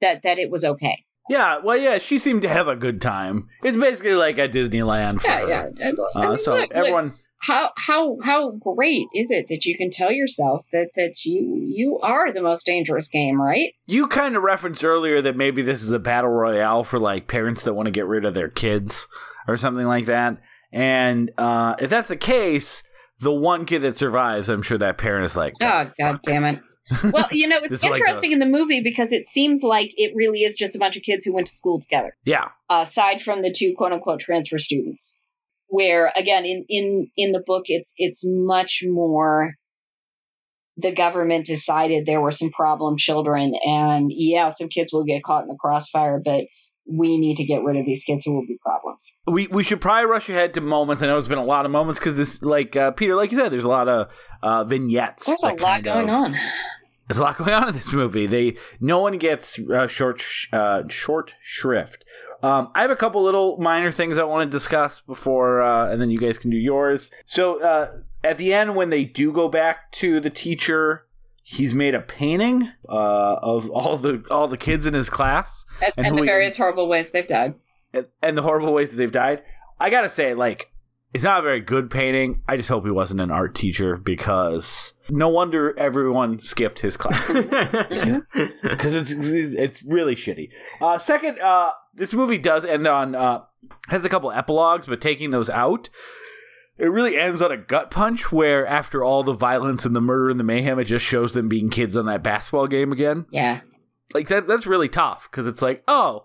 Speaker 3: that that it was okay.
Speaker 1: Yeah, well, yeah, she seemed to have a good time. It's basically like a Disneyland for
Speaker 3: Yeah,
Speaker 1: her.
Speaker 3: yeah. I
Speaker 1: Uh,
Speaker 3: mean,
Speaker 1: so
Speaker 3: look, look,
Speaker 1: everyone,
Speaker 3: how how how great is it that you can tell yourself that that you you are the most dangerous game, right?
Speaker 1: you kind of referenced earlier that maybe this is a battle royale for like parents that want to get rid of their kids or something like that. And uh, if that's the case, the one kid that survives, I'm sure that parent is like,
Speaker 3: Oh, oh god damn it. Well, you know, it's
Speaker 1: is like
Speaker 3: interesting in the movie because it seems like it really is just a bunch of kids who went to school together.
Speaker 1: yeah,
Speaker 3: aside from the two quote unquote transfer students where again in in in the book it's it's much more the government decided there were some problem children and yeah some kids will get caught in the crossfire but we need to get rid of these kids who will be problems
Speaker 1: we we should probably rush ahead to moments. I know it's been a lot of moments because this, like uh, Peter, like you said, there's a lot of uh, vignettes.
Speaker 3: there's a lot going
Speaker 1: of-
Speaker 3: on
Speaker 1: there's a lot going on in this movie. They no one gets uh, short sh- uh, short shrift. Um, I have a couple little minor things I want to discuss before, uh, and then you guys can do yours. So uh, at the end, when they do go back to the teacher, he's made a painting uh, of all the all the kids in his class
Speaker 3: And,
Speaker 1: And
Speaker 3: and the
Speaker 1: we-
Speaker 3: various horrible ways they've died.
Speaker 1: and, and the horrible ways that they've died. I gotta say, like, it's not a very good painting. I just hope he wasn't an art teacher because no wonder everyone skipped his class because it's it's really shitty. Uh, second, uh, this movie does end on uh, has a couple epilogues, but taking those out. It really ends on a gut punch where, after all the violence and the murder and the mayhem, it just shows them being kids on that basketball game again
Speaker 3: Yeah.
Speaker 1: like that that's really tough because it's like oh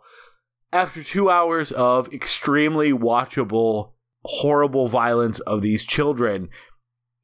Speaker 1: after two hours of extremely watchable horrible violence of these children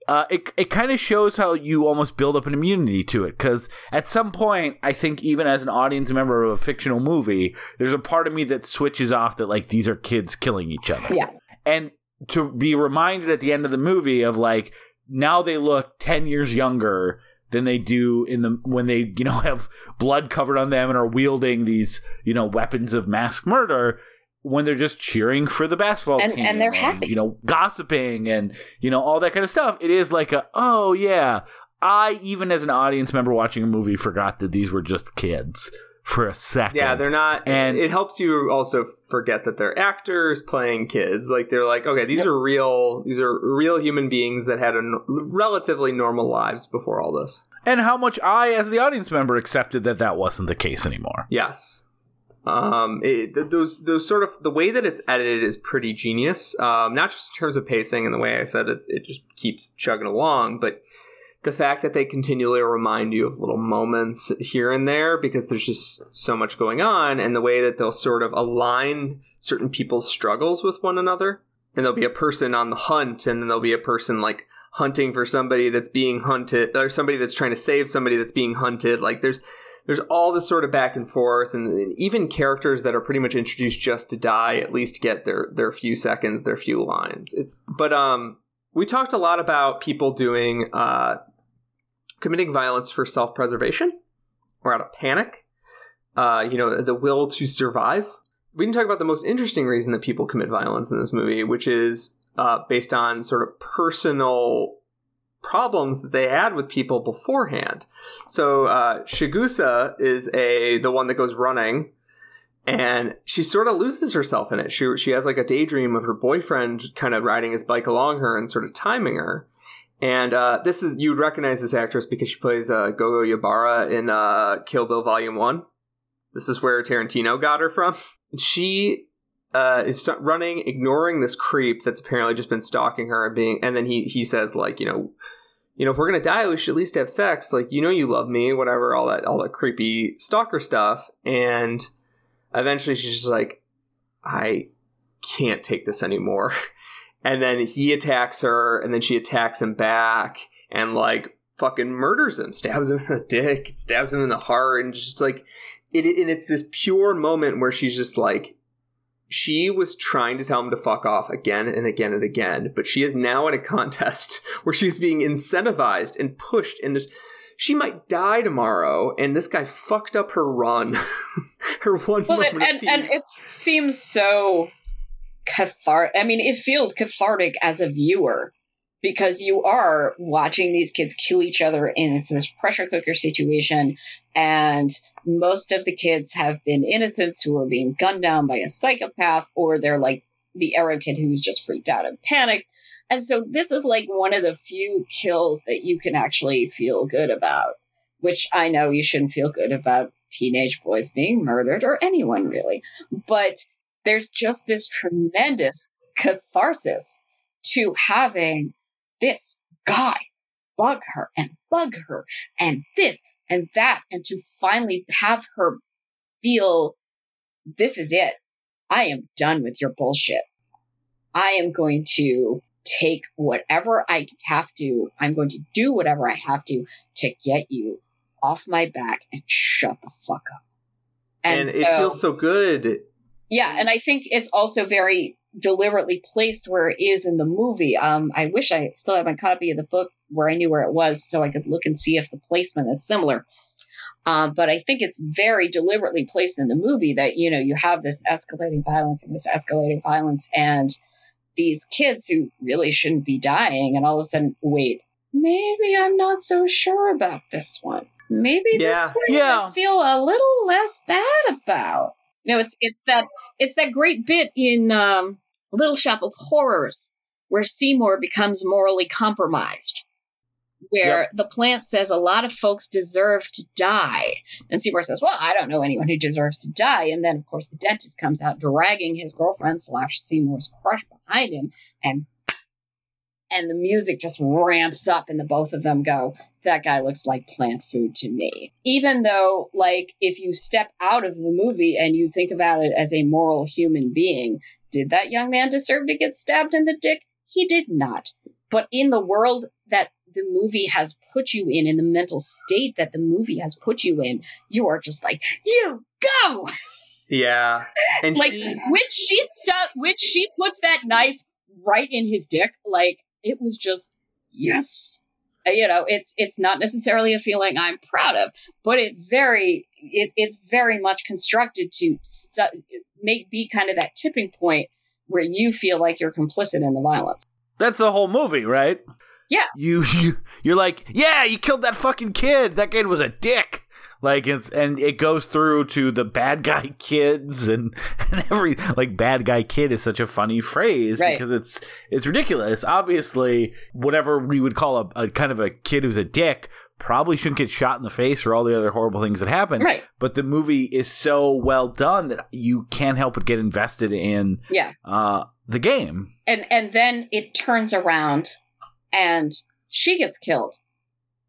Speaker 1: uh, it, it kind of shows how you almost build up an immunity to it because at some point i think even as an audience member of a fictional movie there's a part of me that switches off that like these are kids killing each other
Speaker 3: Yeah.
Speaker 1: and to be reminded at the end of the movie of like now they look 10 years younger than they do in the when they you know have blood covered on them and are wielding these you know weapons of mass murder when they're just cheering for the basketball
Speaker 3: And-
Speaker 1: team
Speaker 3: and they're happy.
Speaker 1: you know gossiping and you know all that kind of stuff it is like a oh yeah i even as an audience member watching a movie forgot that these were just kids for a second
Speaker 2: Yeah, they're not.
Speaker 1: And-
Speaker 2: And it helps you also forget that they're actors playing kids. Like they're like, okay, these
Speaker 1: Yep.
Speaker 2: are real. These are real human beings that had a n- relatively normal lives before all this.
Speaker 1: and how much i as the audience member accepted that that wasn't the case anymore
Speaker 2: Yes. Um, it, those those sort of the way that it's edited is pretty genius. Um, not just in terms of pacing and the way I said it's it just keeps chugging along, but the fact that they continually remind you of little moments here and there because there's just so much going on, and the way that they'll sort of align certain people's struggles with one another, and there'll be a person on the hunt, and then there'll be a person like hunting for somebody that's being hunted, or somebody that's trying to save somebody that's being hunted. Like there's there's all this sort of back and forth, and, and even characters that are pretty much introduced just to die at least get their their few seconds, their few lines. It's but um we talked a lot about people doing uh committing violence for self preservation or out of panic. Uh, you know, the will to survive. We didn't talk about the most interesting reason that people commit violence in this movie, which is uh, based on sort of personal problems that they had with people beforehand. So uh, Chigusa is a the one that goes running, and she sort of loses herself in it. She she has like a daydream of her boyfriend kind of riding his bike along her and sort of timing her. And uh, this is you'd recognize this actress because she plays uh, Gogo Yubari in uh, Kill Bill Volume One. This is where Tarantino got her from. She uh, is running, ignoring this creep that's apparently just been stalking her and being. And then he he says like you know you know, if we're gonna die, we should at least have sex. Like, you know, you love me, whatever, all that, all that creepy stalker stuff. And eventually, she's just like, I can't take this anymore. And then he attacks her, and then she attacks him back, and like fucking murders him, stabs him in the dick, stabs him in the heart, and just like it. And it's this pure moment where she's just like, she was trying to tell him to fuck off again and again and again, but she is now in a contest where she's being incentivized and pushed, and there's, she might die tomorrow, and this guy fucked up her run, her one
Speaker 3: Well,
Speaker 2: moment
Speaker 3: and, and, and it seems so cathartic. I mean, it feels cathartic as a viewer because you are watching these kids kill each other in this pressure cooker situation, and most of the kids have been innocents who are being gunned down by a psychopath, or they're like the Arab kid who's just freaked out and panicked. And so this is like one of the few kills that you can actually feel good about, which I know you shouldn't feel good about teenage boys being murdered or anyone really. But there's just this tremendous catharsis to having this guy bug her and bug her and this and that and to finally have her feel this is it. I am done with your bullshit. I am going to take whatever I have to. I'm going to do whatever I have to to get you off my back and shut the fuck up.
Speaker 2: and,
Speaker 3: And,
Speaker 2: it feels so good.
Speaker 3: Yeah, and I think it's also very deliberately placed where it is in the movie. Um, I wish I still had my copy of the book where I knew where it was so I could look and see if the placement is similar. Um, but I think it's very deliberately placed in the movie that, you know, you have this escalating violence and this escalating violence and these kids who really shouldn't be dying. And all of a sudden, wait, maybe I'm not so sure about this one. Maybe
Speaker 2: Yeah.
Speaker 3: this one
Speaker 1: Yeah.
Speaker 3: I feel a little less bad about. No, it's it's that it's that great bit in um, Little Shop of Horrors where Seymour becomes morally compromised. Where the plant says a lot of folks deserve to die. And Seymour says, Well, I don't know anyone who deserves to die. And then, of course, the dentist comes out dragging his girlfriend slash Seymour's crush behind him. And and the music just ramps up, and the both of them go, That guy looks like plant food to me. Even though, like, if you step out of the movie and you think about it as a moral human being, did that young man deserve to get stabbed in the dick? He did not. But in the world that the movie has put you in, in the mental state that the movie has put you in, you are just like, you go!
Speaker 2: Yeah, and
Speaker 3: Like,
Speaker 2: she
Speaker 3: which she stuck, which she puts that knife right in his dick. Like, it was just, yes. Uh, You know, it's it's not necessarily a feeling I'm proud of, but it very it, it's very much constructed to stu- make be kind of that tipping point where you feel like you're complicit in the violence.
Speaker 1: That's the whole movie, right?
Speaker 3: Yeah.
Speaker 1: You you you're like, yeah, you killed that fucking kid. That kid was a dick. Like it's and it goes through to the bad guy kids and and every like bad guy kid is such a funny phrase
Speaker 3: Right.
Speaker 1: because it's it's ridiculous. Obviously, whatever we would call a, a kind of a kid who's a dick probably shouldn't get shot in the face for all the other horrible things that happen.
Speaker 3: Right.
Speaker 1: But the movie is so well done that you can't help but get invested in
Speaker 3: Yeah.
Speaker 1: uh the game.
Speaker 3: and and then it turns around and she gets killed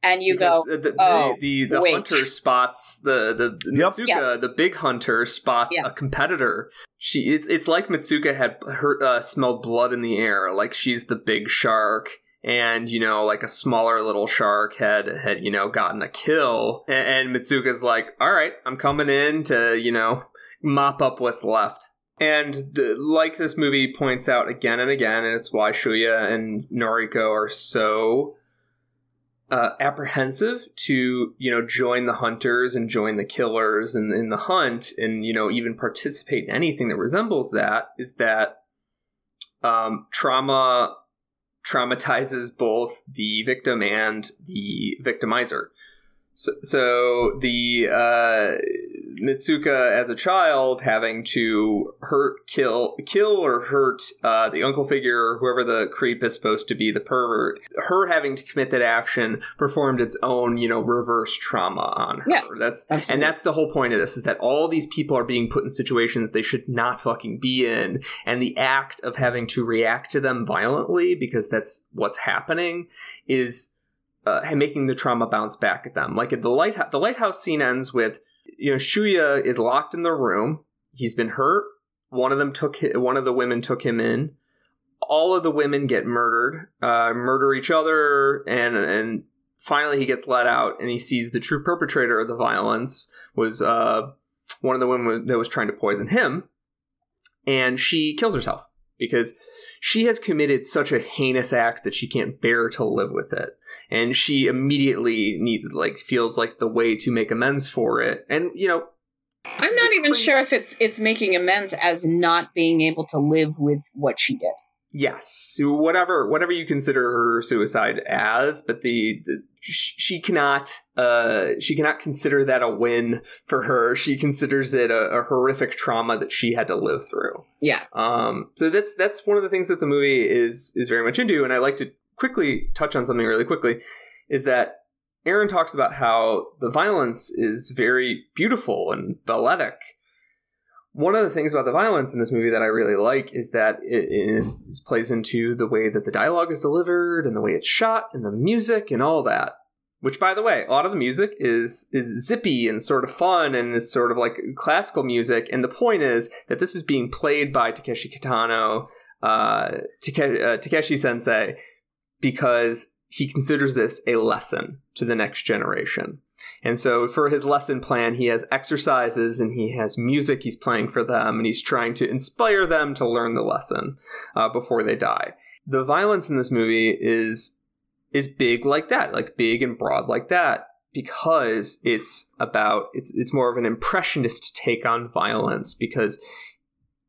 Speaker 3: and you
Speaker 2: because,
Speaker 3: go
Speaker 2: uh, the,
Speaker 3: oh,
Speaker 2: the the, the hunter spots the the
Speaker 1: Yep.
Speaker 2: Mitsuko,
Speaker 3: Yeah.
Speaker 2: the big hunter spots
Speaker 3: Yeah.
Speaker 2: a competitor. She it's it's like Mitsuko had her uh, smelled blood in the air, like she's the big shark. And you know, like a smaller little shark had had you know gotten a kill, and, and Mitsuko's like, "All right, I'm coming in to you know mop up what's left." And the, like this movie points out again and again, and it's why Shuya and Noriko are so uh, apprehensive to you know join the hunters and join the killers and in the hunt and you know even participate in anything that resembles that is that um, trauma traumatizes both the victim and the victimizer. So, so the uh, Mitsuko as a child having to hurt, kill, kill or hurt uh, the uncle figure or whoever the creep is supposed to be, the pervert. Her having to commit that action performed its own, you know, reverse trauma on her.
Speaker 3: Yeah,
Speaker 2: that's
Speaker 3: absolutely.
Speaker 2: and that's the whole point of this is that all these people are being put in situations they should not fucking be in, and the act of having to react to them violently because that's what's happening is uh, making the trauma bounce back at them. Like at the lighthouse, the lighthouse scene ends with you know Shuya is locked in the room. He's been hurt. One of them took hi- one of the women took him in. All of the women get murdered, uh, murder each other, and and finally he gets let out and he sees the true perpetrator of the violence was uh, one of the women that was trying to poison him, and she kills herself because she has committed such a heinous act that she can't bear to live with it. And she immediately need like feels like the way to make amends for it. And you know
Speaker 3: I'm not even sure if it's it's making amends as not being able to live with what she did.
Speaker 2: yes. Whatever whatever you consider her suicide as but the, the she cannot uh she cannot consider that a win for her she considers it a, a horrific trauma that she had to live through
Speaker 3: Yeah.
Speaker 2: Um, so that's that's one of the things that the movie is is very much into, and I like to quickly touch on something really quickly, is that Aaron talks about how the violence is very beautiful and balletic. One of the things about the violence in this movie that I really like is that it, it is, is plays into the way that the dialogue is delivered and the way it's shot and the music and all that. Which, by the way, a lot of the music is is zippy and sort of fun and is sort of like classical music. And the point is that this is being played by Takeshi Kitano, uh, Take- uh, Takeshi Sensei, because he considers this a lesson to the next generation. And so for his lesson plan, he has exercises and he has music he's playing for them, and he's trying to inspire them to learn the lesson uh, before they die. The violence in this movie is is big like that, like big and broad like that, because it's about it's it's more of an impressionist take on violence because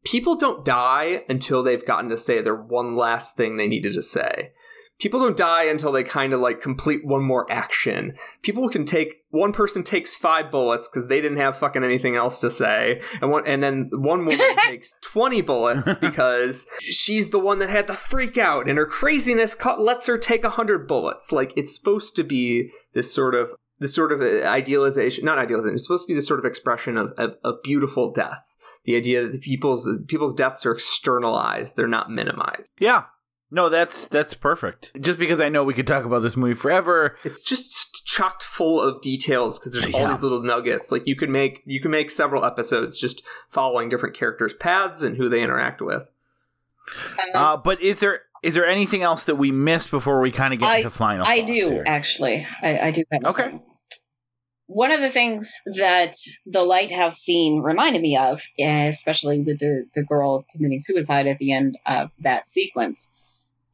Speaker 2: people don't die until they've gotten to say their one last thing they needed to say people don't die until they kind of like complete one more action. People can take one person takes five bullets because they didn't have fucking anything else to say, and one and then one woman takes twenty bullets because she's the one that had the freak out, and her craziness lets her take a hundred bullets. Like it's supposed to be this sort of this sort of uh, idealization, not idealization. It's supposed to be this sort of expression of, of, of beautiful death. The idea that the people's people's deaths are externalized; they're not minimized.
Speaker 1: Yeah, no, that's that's perfect. Just because I know we could talk about this movie forever,
Speaker 2: it's just chocked full of details because there's all
Speaker 1: Yeah.
Speaker 2: these little nuggets. Like you could make you can make several episodes just following different characters' paths and who they interact with.
Speaker 1: Uh, but is there is there anything else that we missed before we kind of get
Speaker 3: I-
Speaker 1: into final?
Speaker 3: I do
Speaker 1: here?
Speaker 3: actually. I, I do have.
Speaker 1: Okay.
Speaker 3: One of the things that the lighthouse scene reminded me of, eh, especially with the the girl committing suicide at the end of that sequence,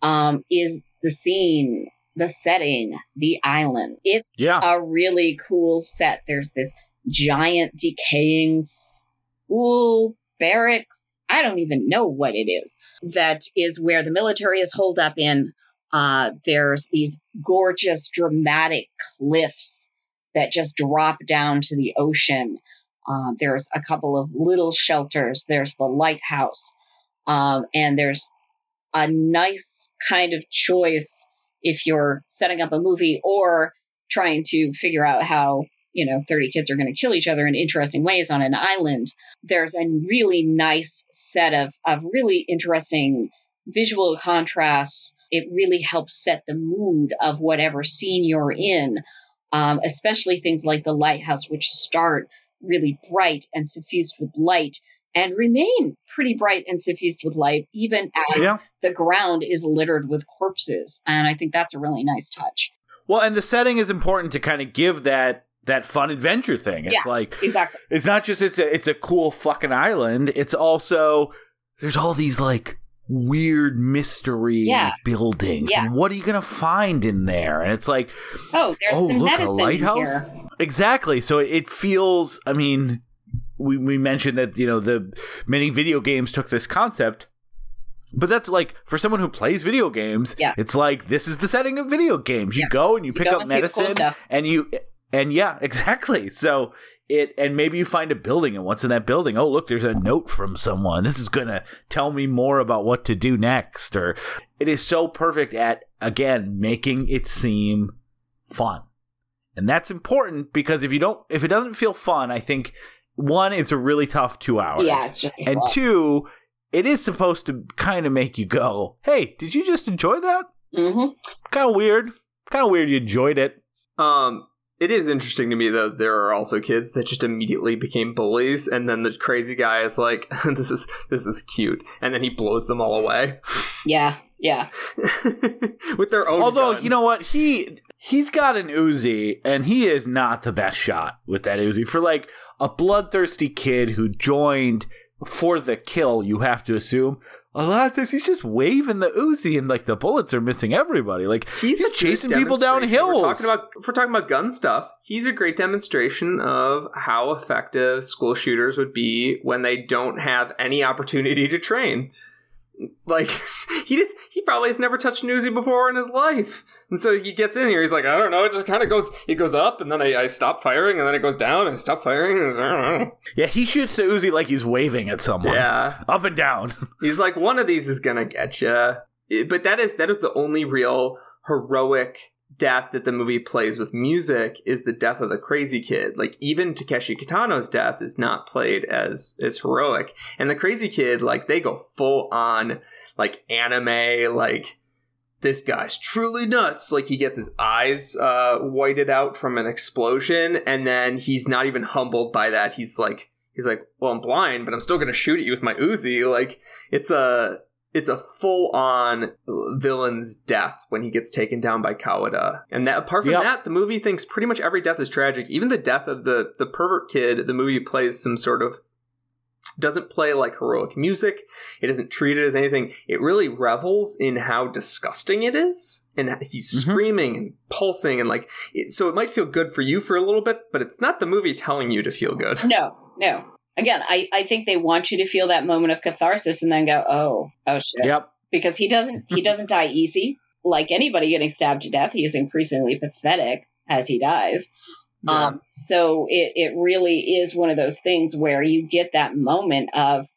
Speaker 3: um, is the scene, the setting, the island. It's
Speaker 1: Yeah.
Speaker 3: a really cool set. There's this giant decaying school barracks. I don't even know what it is. That is where the military is holed up in. Uh, there's these gorgeous, dramatic cliffs that just drop down to the ocean. Uh, there's a couple of little shelters. There's the lighthouse. Um, and there's a nice kind of choice if you're setting up a movie or trying to figure out how, you know, 30 kids are going to kill each other in interesting ways on an island. There's a really nice set of, of really interesting visual contrasts. It really helps set the mood of whatever scene you're in, um, especially things like the lighthouse, which start really bright and suffused with light and remain pretty bright and suffused with light, even as
Speaker 1: Yeah.
Speaker 3: The ground is littered with corpses. And I think that's a really nice touch.
Speaker 1: Well, and the setting is important to kind of give that that fun adventure thing. It's
Speaker 3: Yeah.
Speaker 1: like
Speaker 3: Exactly.
Speaker 1: it's not just it's a it's a cool fucking island. It's also there's all these like weird mystery
Speaker 3: Yeah.
Speaker 1: buildings.
Speaker 3: Yeah.
Speaker 1: And what are you gonna find in there? And it's like
Speaker 3: Oh, there's
Speaker 1: Oh,
Speaker 3: some
Speaker 1: look, a
Speaker 3: medicine in
Speaker 1: lighthouse?
Speaker 3: here.
Speaker 1: Exactly. So it feels. I mean, we we mentioned that you know the many video games took this concept, but that's like for someone who plays video games.
Speaker 3: Yeah.
Speaker 1: It's like this is the setting of video games. You
Speaker 3: Yeah.
Speaker 1: go and you,
Speaker 3: You
Speaker 1: pick up
Speaker 3: and the cool
Speaker 1: medicine, and you and yeah, exactly. So it and maybe you find a building, and what's in that building? Oh, look, there's a note from someone. This is gonna tell me more about what to do next. Or it is so perfect at again making it seem fun and that's important because if you don't if it doesn't feel fun i think one it's a really tough two hours
Speaker 3: Yeah, it's just
Speaker 1: and two it is supposed to kind of make you go hey did you just enjoy that
Speaker 3: Mhm.
Speaker 1: kind of weird kind of weird you enjoyed it
Speaker 2: Um, it is interesting to me though. There are also kids that just immediately became bullies, and then the crazy guy is like, "This is this is cute," and then he blows them all away
Speaker 3: Yeah, yeah.
Speaker 2: with their own.
Speaker 1: although
Speaker 2: gun.
Speaker 1: you know what he he's got an uzi and he is not the best shot with that uzi for like a bloodthirsty kid who joined for the kill you have to assume a lot of times he's just waving the uzi and like the bullets are missing everybody like
Speaker 2: he's,
Speaker 1: he's chasing people down
Speaker 2: demonstration. We're talking about if we're talking about gun stuff. He's a great demonstration of how effective school shooters would be when they don't have any opportunity to train. Like he just he probably has never touched an Uzi before in his life, and so he gets in here. He's like, I don't know. It just kind of goes. It goes up, and then I, I stop firing, and then it goes down, and I stop firing. And I don't know.
Speaker 1: yeah he shoots the uzi like he's waving at someone
Speaker 2: Yeah,
Speaker 1: up and down
Speaker 2: He's like, one of these is gonna get you. But that is that is the only real heroic death that the movie plays with music is the death of the crazy kid. Like even Takeshi Kitano's death is not played as as heroic. And the crazy kid, like they go full on like anime, like this guy's truly nuts. Like he gets his eyes uh whited out from an explosion, and then he's not even humbled by that. He's like he's like, Well, I'm blind, but I'm still gonna shoot at you with my Uzi. Like it's a it's a full on villain's death when he gets taken down by Kawada. And that apart from
Speaker 1: Yep.
Speaker 2: that, the movie thinks pretty much every death is tragic. Even the death of the the pervert kid, the movie plays some sort of doesn't play like heroic music. It doesn't treat it as anything. It really revels in how disgusting it is, and he's
Speaker 1: Mhm.
Speaker 2: screaming and pulsing, and like it, so. It might feel good for you for a little bit, but it's not the movie telling you to feel good.
Speaker 3: No, no. Again, I, I think they want you to feel that moment of catharsis and then go, oh, oh shit.
Speaker 1: Yep.
Speaker 3: Because he doesn't he doesn't die easy. Like anybody getting stabbed to death, he is increasingly pathetic as he dies.
Speaker 2: Yeah.
Speaker 3: Um, so it, it really is one of those things where you get that moment of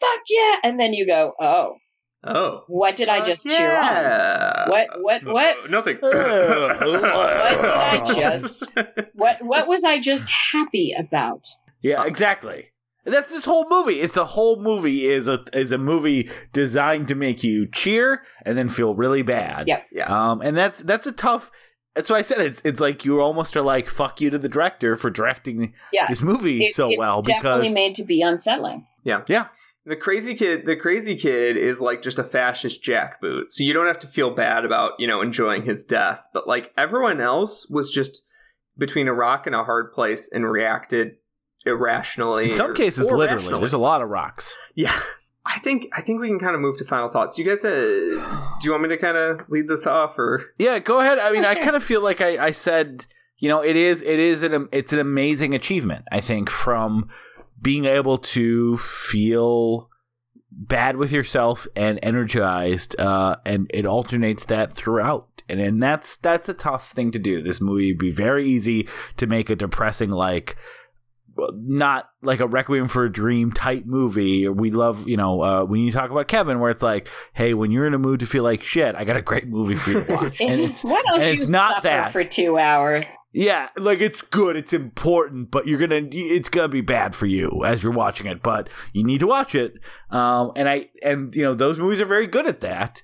Speaker 3: fuck yeah, and then you go, oh,
Speaker 2: oh,
Speaker 3: what did I just cheer on? What what what
Speaker 2: Nothing.
Speaker 1: what
Speaker 3: did I just what what was I just happy about?
Speaker 1: Yeah, exactly. That's this whole movie. It's the whole movie is a is a movie designed to make you cheer and then feel really bad.
Speaker 3: Yep.
Speaker 2: Yeah.
Speaker 1: Um, and that's that's a tough. That's why I said it's it's like you almost are like fuck you to the director for directing
Speaker 3: Yeah.
Speaker 1: this movie
Speaker 3: It's,
Speaker 1: so
Speaker 3: it's
Speaker 1: well
Speaker 3: definitely
Speaker 1: because
Speaker 3: made to be unsettling.
Speaker 1: Yeah, yeah
Speaker 2: The crazy kid, the crazy kid is like just a fascist jackboot. So you don't have to feel bad about, you know, enjoying his death. But like everyone else was just between a rock and a hard place and reacted irrationally.
Speaker 1: in some
Speaker 2: or-
Speaker 1: cases
Speaker 2: or
Speaker 1: literally
Speaker 2: rationally.
Speaker 1: there's a lot of rocks.
Speaker 2: Yeah. I think I think we can kind of move to final thoughts. You guys, uh, do you want me to kind of lead this off, or
Speaker 1: Yeah, go ahead. I mean, I kind of feel like I, I said, you know, it is it is an it's an amazing achievement. I think from being able to feel bad with yourself and energized, uh, and it alternates that throughout. And and that's that's a tough thing to do. This movie would be very easy to make a depressing like not like a Requiem for a Dream type movie. We love, you know, uh, when you talk about Kevin, where it's like, hey, when you're in a mood to feel like shit, I got a great movie for you to watch. and it's
Speaker 3: Why don't you
Speaker 1: it's not that.
Speaker 3: for two hours?
Speaker 1: yeah, like it's good, it's important, but you're gonna, it's gonna be bad for you as you're watching it. But you need to watch it. Um, and I, and you know, those movies are very good at that.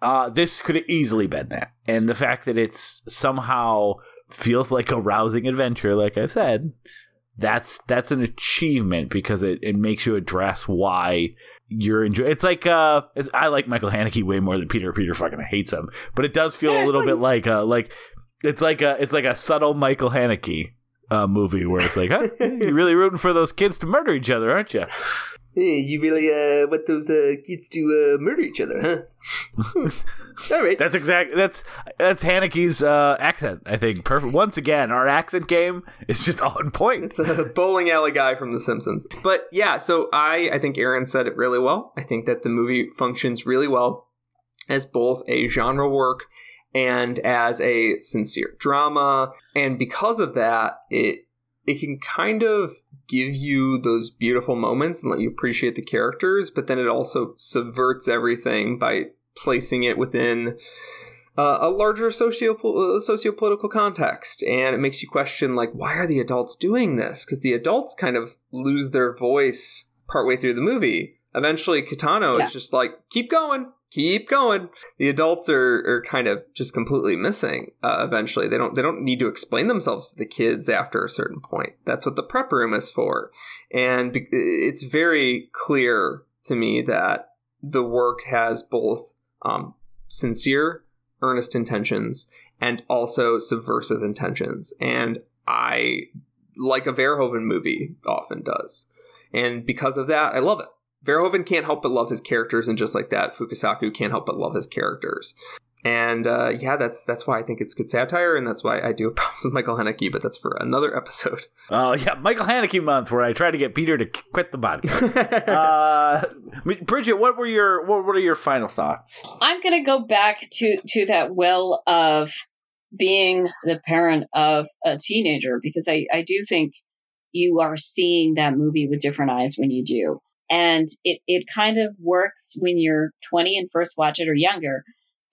Speaker 1: Uh, this could have easily been that, and the fact that it's somehow feels like a rousing adventure, like I've said, that's that's an achievement because it, it makes you address why you're enjoying. It's like uh, it's, I like Michael Haneke way more than Peter. Peter fucking hates him, but it does feel a little bit like uh, like it's like a it's like a subtle Michael Haneke uh, movie where it's like, huh, you're really rooting for those kids to murder each other, aren't you?
Speaker 2: Hey, you really uh, want those uh, kids to uh, murder each other, huh? All right.
Speaker 1: That's exact. That's that's Haneke's uh, accent. I think perfect. Once again, our accent game is just on point.
Speaker 2: It's a bowling alley guy from The Simpsons. But yeah, so I I think Aaron said it really well. I think that the movie functions really well as both a genre work and as a sincere drama. And because of that, it it can kind of give you those beautiful moments and let you appreciate the characters, but then it also subverts everything by placing it within uh, a larger socio uh, socio-political context. And it makes you question like why are the adults doing this? Because the adults kind of lose their voice partway through the movie. Eventually Kitano
Speaker 3: Yeah.
Speaker 2: is just like keep going keep going the adults are, are kind of just completely missing uh, eventually they don't they don't need to explain themselves to the kids after a certain point that's what the prep room is for and it's very clear to me that the work has both um, sincere earnest intentions and also subversive intentions. And I like a Verhoeven movie often does. And because of that, I love it. Verhoeven can't help but love his characters, and just like that, Fukasaku can't help but love his characters. And uh, yeah, that's that's why I think it's good satire, and that's why I do have problems with Michael Haneke. But that's for another episode.
Speaker 1: Oh yeah, Michael Haneke month where I try to get Peter to quit the podcast. uh, Bridget, what were your what were your final thoughts?
Speaker 3: I'm going to go back to to that well of being the parent of a teenager because I I do think you are seeing that movie with different eyes when you do. And it, it kind of works when you're 20 and first watch it or younger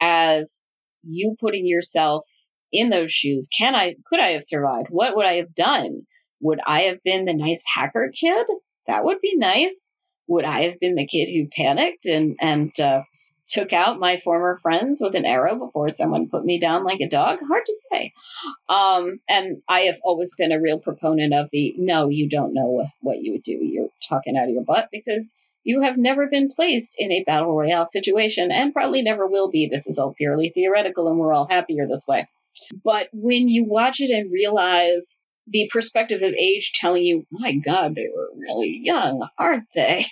Speaker 3: as you putting yourself in those shoes. Can I, could I have survived? What would I have done? Would I have been the nice hacker kid? That would be nice. Would I have been the kid who panicked and, and, uh, took out my former friends with an arrow before someone put me down like a dog? Hard to say. Um, and I have always been a real proponent of the no, you don't know what, you would do. You're talking out of your butt because you have never been placed in a battle royale situation and probably never will be. This is all purely theoretical and we're all happier this way. But when you watch it and realize the perspective of age telling you, my God, they were really young, aren't they?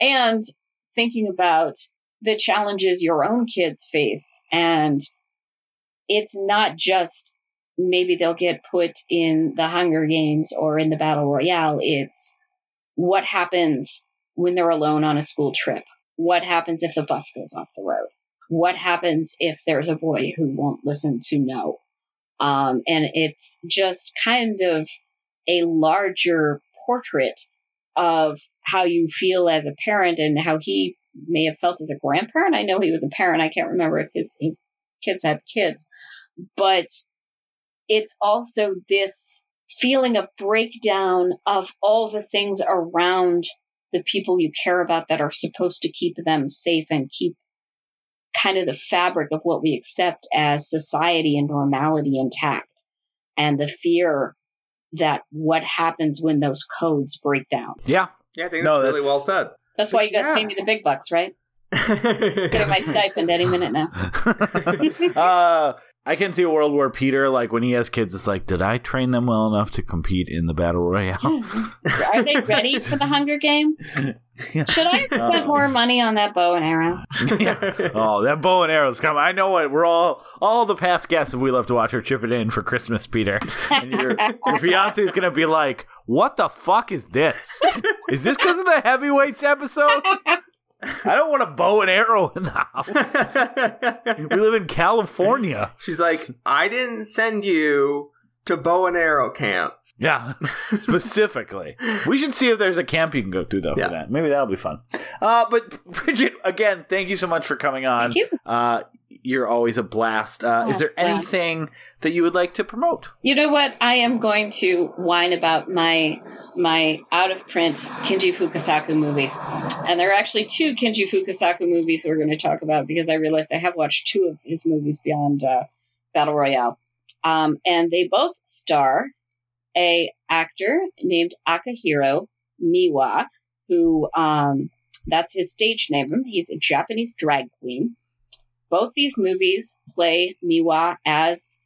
Speaker 3: And thinking about the challenges your own kids face. And it's not just maybe they'll get put in the Hunger Games or in the Battle Royale. It's what happens when they're alone on a school trip? What happens if the bus goes off the road? What happens if there's a boy who won't listen to no? Um, and it's just kind of a larger portrait of how you feel as a parent and how he may have felt as a grandparent. I know he was a parent. I can't remember if his, his kids had kids, but it's also this feeling of breakdown of all the things around the people you care about that are supposed to keep them safe and keep kind of the fabric of what we accept as society and normality intact and the fear that what happens when those codes break down.
Speaker 1: Yeah.
Speaker 2: Yeah, I think that's
Speaker 1: No,
Speaker 2: really
Speaker 1: that's-
Speaker 2: well said.
Speaker 3: That's why you guys
Speaker 2: Yeah.
Speaker 3: pay me the big bucks, right? Getting my stipend any minute now.
Speaker 1: uh, I can see a world where Peter, like when he has kids, it's like, did I train them well enough to compete in the battle royale?
Speaker 3: Are they ready for the Hunger Games?
Speaker 1: Yeah.
Speaker 3: Should I have spent more um, money on that bow and arrow?
Speaker 1: Oh, that bow and arrow's coming. I know what we're all all the past guests if we love to watch her are chipping in for Christmas, Peter. And your your fiance is gonna be like, What the fuck is this? Is this because of the heavyweights episode? I don't want a bow and arrow in the house. We live in California.
Speaker 2: She's like, I didn't send you to bow and arrow camp.
Speaker 1: Yeah, specifically. We should see if there's a camp you can go to though
Speaker 2: Yeah.
Speaker 1: for that. Maybe that'll be fun. Uh, but Bridget, again, thank you so much for coming on.
Speaker 3: Thank you.
Speaker 1: Uh, you're always a blast. Uh,
Speaker 3: Oh,
Speaker 1: is there
Speaker 3: glad.
Speaker 1: anything that you would like to promote?
Speaker 3: You know what? I am going to whine about my my out of print Kinji Fukasaku movie. And there are actually two Kinji Fukasaku movies we're going to talk about because I realized I have watched two of his movies beyond uh, Battle Royale. Um, and they both star a actor named Akihiro Miwa, who um, that's his stage name. He's a Japanese drag queen. Both these movies play Miwa as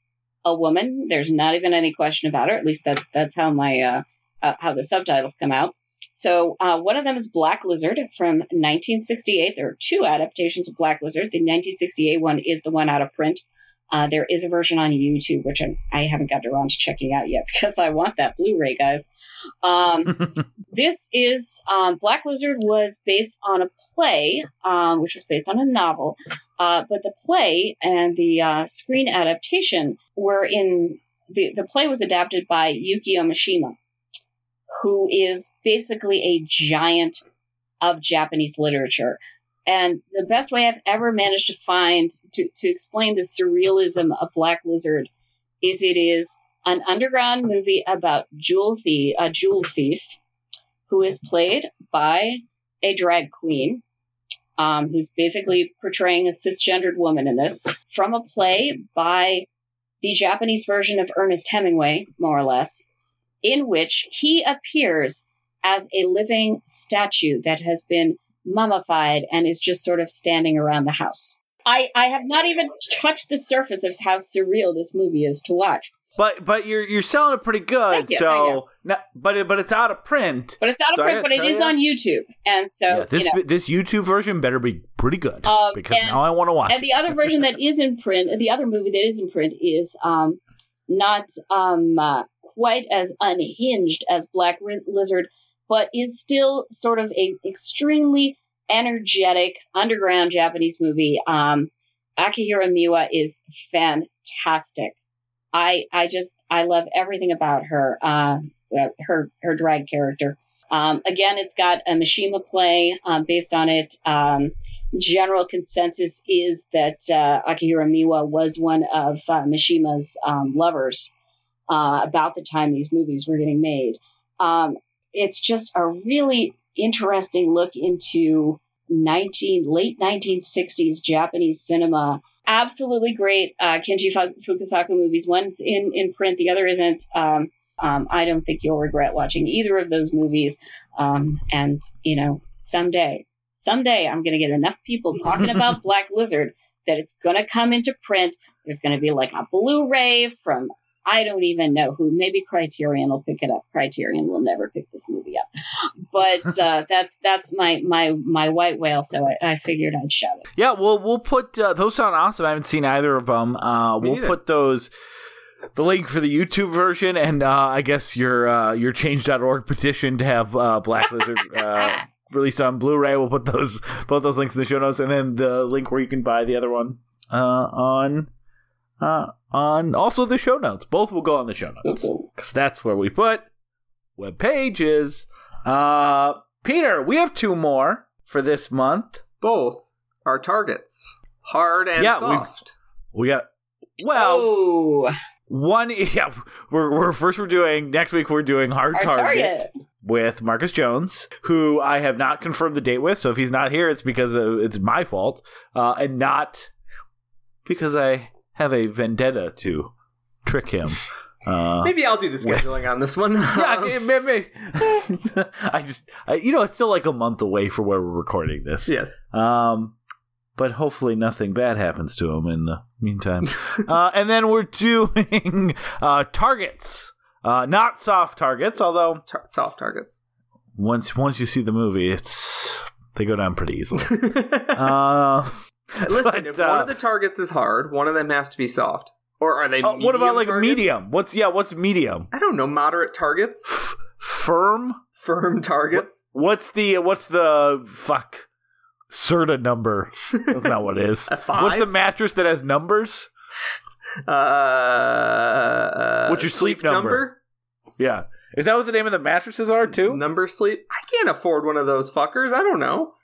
Speaker 3: a woman. There's not even any question about her. At least that's that's how my uh, uh, how the subtitles come out. So uh, one of them is Black Lizard from 1968. There are two adaptations of Black Lizard. The 1968 one is the one out of print. Uh, there is a version on YouTube, which I'm, I haven't gotten around to checking out yet because I want that Blu-ray, guys. Um, this is um, Black Lizard was based on a play, um, which was based on a novel. Uh, but the play and the uh, screen adaptation were in the the play was adapted by Yukio Mishima, who is basically a giant of Japanese literature. And the best way I've ever managed to find to, to explain the surrealism of Black Lizard is it is an underground movie about jewel thief, a jewel thief who is played by a drag queen um, who's basically portraying a cisgendered woman in this from a play by the Japanese version of Ernest Hemingway, more or less, in which he appears as a living statue that has been mummified and is just sort of standing around the house. I, I have not even touched the surface of how surreal this movie is to watch.
Speaker 1: But but you're you're selling it pretty good.
Speaker 3: Thank you,
Speaker 1: so no- but it, but it's out of print.
Speaker 3: But it's out of
Speaker 1: So I
Speaker 3: print, but it
Speaker 1: tell
Speaker 3: is
Speaker 1: ya-
Speaker 3: on YouTube. And so,
Speaker 1: yeah, this
Speaker 3: you know.
Speaker 1: this YouTube version better be pretty good
Speaker 3: Um,
Speaker 1: because
Speaker 3: and-
Speaker 1: now I want to watch.
Speaker 3: And
Speaker 1: it.
Speaker 3: the other version that is in print, the other movie that is in print is um, not um, uh, quite as unhinged as Black Ri- Lizard, but is still sort of a extremely energetic underground Japanese movie. Um, Akihiro Miwa is fantastic. I I just I love everything about her. Uh, her her drag character. Um, again, it's got a Mishima play um, based on it. Um, general consensus is that uh, Akihiro Miwa was one of uh, Mishima's um, lovers uh, about the time these movies were getting made. It's just a really interesting look into 19 late 1960s Japanese cinema. Absolutely great uh, Kinji Fukasaku movies. One's in in print, the other isn't. Um, um, I don't think you'll regret watching either of those movies. Um, and you know, someday, someday I'm going to get enough people talking about Black Lizard that it's going to come into print. There's going to be like a Blu-ray from I don't even know who. Maybe Criterion will pick it up. Criterion will never pick this movie up. But uh, that's that's my my my white whale. So I, I figured I'd shout it.
Speaker 1: Yeah, well, we'll put uh, those sound awesome. I haven't seen either of them. Uh, we'll
Speaker 2: neither.
Speaker 1: put those the link for the YouTube version and uh, I guess your uh, your change.org petition to have uh, Black Lizard uh, released on Blu-ray. We'll put those both those links in the show notes and then the link where you can buy the other one uh, on uh, on also the show notes. Both will go on the show notes because that's where we put web pages. Uh, Peter, we have two more for this month.
Speaker 2: Both are targets, hard and
Speaker 1: Yeah,
Speaker 2: soft.
Speaker 1: We got well.
Speaker 3: oh,
Speaker 1: One, yeah, we're, we're first we're doing next week. We're doing hard target,
Speaker 3: target.
Speaker 1: with Marcus Jones, who I have not confirmed the date with. So if he's not here, it's because of, it's my fault, uh, and not because I have a vendetta to trick him. Uh,
Speaker 2: Maybe I'll do the scheduling on this one.
Speaker 1: yeah, okay, may- may- I just, I, you know, it's still like a month away for where we're recording this.
Speaker 2: yes.
Speaker 1: Um, but hopefully nothing bad happens to him in the meantime. uh, and then we're doing uh, targets, uh, not soft targets. Although
Speaker 2: Tar- soft targets.
Speaker 1: once once you see the movie, it's they go down pretty easily. Uh,
Speaker 2: Listen,
Speaker 1: but,
Speaker 2: if
Speaker 1: uh,
Speaker 2: one of the targets is hard, one of them has to be soft. Or are they?
Speaker 1: uh, what about like
Speaker 2: targets?
Speaker 1: medium? What's yeah? What's medium?
Speaker 2: I don't know. Moderate targets,
Speaker 1: Firm?
Speaker 2: firm targets.
Speaker 1: What's the what's the fuck? Serta number. That's not what it is. What's the mattress that has numbers?
Speaker 2: Uh,
Speaker 1: What's your sleep number? Yeah. Is that what the name of the mattresses are too?
Speaker 2: Number sleep. I can't afford one of those fuckers. I don't know.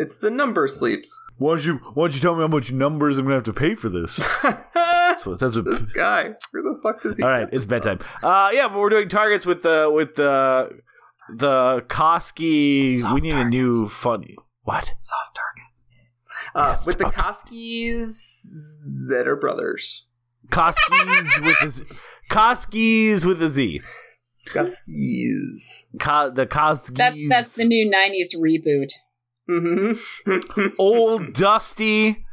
Speaker 2: It's the number sleeps.
Speaker 1: Why don't you Why don't you tell me how much numbers I'm gonna have to pay for this? That's what. That's what.
Speaker 2: this guy. Where the fuck does he?
Speaker 1: All
Speaker 2: get
Speaker 1: right, it's bedtime. Uh, yeah, but we're doing targets with the with the the Koski. We need a new funny. What?
Speaker 2: Soft targets. Uh,
Speaker 1: Yes,
Speaker 2: with the
Speaker 1: okay.
Speaker 2: Koskis that are brothers.
Speaker 1: Koskis with a Z. Koskis with a Z.
Speaker 2: Koskis.
Speaker 1: Ko- the Koskis.
Speaker 3: That's that's the new '90s reboot.
Speaker 2: Mm-hmm.
Speaker 1: old Dusty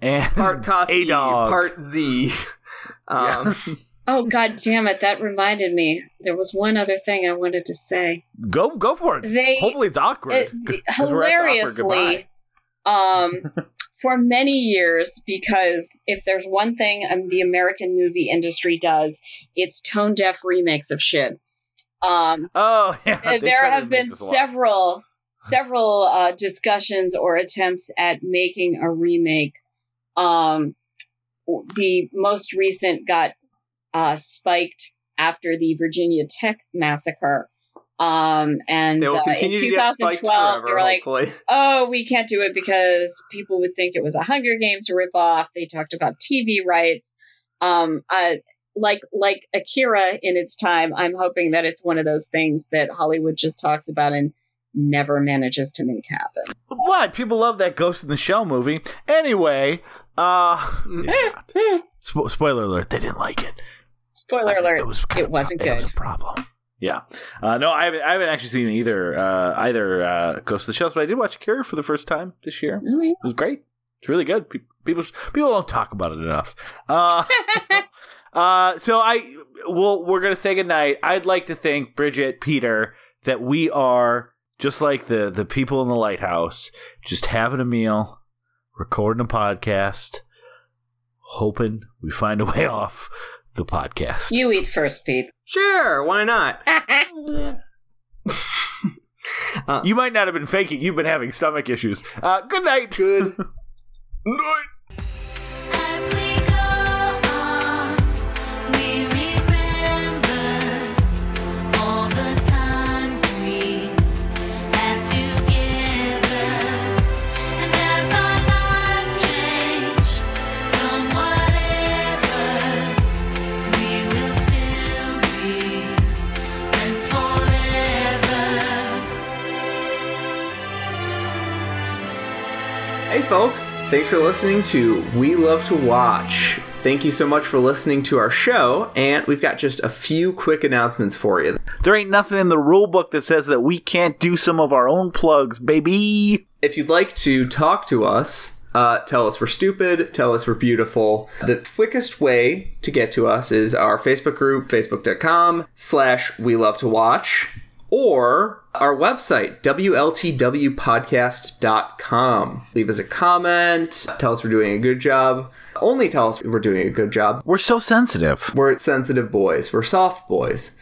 Speaker 1: and
Speaker 2: part Koski,
Speaker 1: a dog.
Speaker 2: part Z. Um,
Speaker 3: Oh god damn it! That reminded me. There was one other thing I wanted to say.
Speaker 1: Go go for it.
Speaker 3: They
Speaker 1: Hopefully it's awkward.
Speaker 3: it-
Speaker 1: 'cause we're at the awkward
Speaker 3: hilariously, um, for many years, because if there's one thing um, the American movie industry does, it's tone deaf remakes of shit. Um,
Speaker 1: Oh yeah.
Speaker 3: Uh, there have been
Speaker 1: this lot.
Speaker 3: several several uh, discussions or attempts at making a remake. Um, the most recent got uh, spiked after the Virginia Tech massacre. Um, and uh, in
Speaker 2: continue to get spiked
Speaker 3: 2012,
Speaker 2: forever,
Speaker 3: they were like,
Speaker 2: hopefully.
Speaker 3: oh, we can't do it because people would think it was a Hunger Games ripoff. They talked about TV rights. Um, uh, like like Akira in its time, I'm hoping that it's one of those things that Hollywood just talks about and never manages to make happen.
Speaker 1: What? People love that Ghost in the Shell movie. Anyway, uh
Speaker 2: Mm.
Speaker 3: Eh,
Speaker 1: spo- spoiler alert, they didn't like it.
Speaker 3: Spoiler alert:
Speaker 1: It was kind
Speaker 3: it wasn't
Speaker 1: It was
Speaker 3: good.
Speaker 1: a problem. Yeah. Uh, no, I haven't. I haven't actually seen either. Uh, either uh, Ghost of the Shells, but I did watch Akira for the first time this year.
Speaker 3: Oh, yeah.
Speaker 1: It was great. It's really good. People people don't talk about it enough. Uh, uh, so I well, we're gonna say goodnight. I'd like to thank Bridget, Peter, that we are just like the the people in the lighthouse, just having a meal, recording a podcast, hoping we find a way off the podcast.
Speaker 3: you eat first, Pete.
Speaker 2: Sure, why not?
Speaker 1: You might not have been faking. You've been having stomach issues. Uh, good night. Good night.
Speaker 2: folks, thanks for listening to We Love to Watch. Thank you so much for listening to our show, and we've got just a few quick announcements for you.
Speaker 1: There ain't nothing in the rule book that says that we can't do some of our own plugs, baby.
Speaker 2: If you'd like to talk to us, uh, tell us we're stupid, tell us we're beautiful. The quickest way to get to us is our Facebook group, facebook.com slash we love to watch, or our website, WLTWpodcast.com. Leave us a comment, tell us we're doing a good job. Only tell us we're doing a good job.
Speaker 1: We're so sensitive.
Speaker 2: We're sensitive boys, we're soft boys.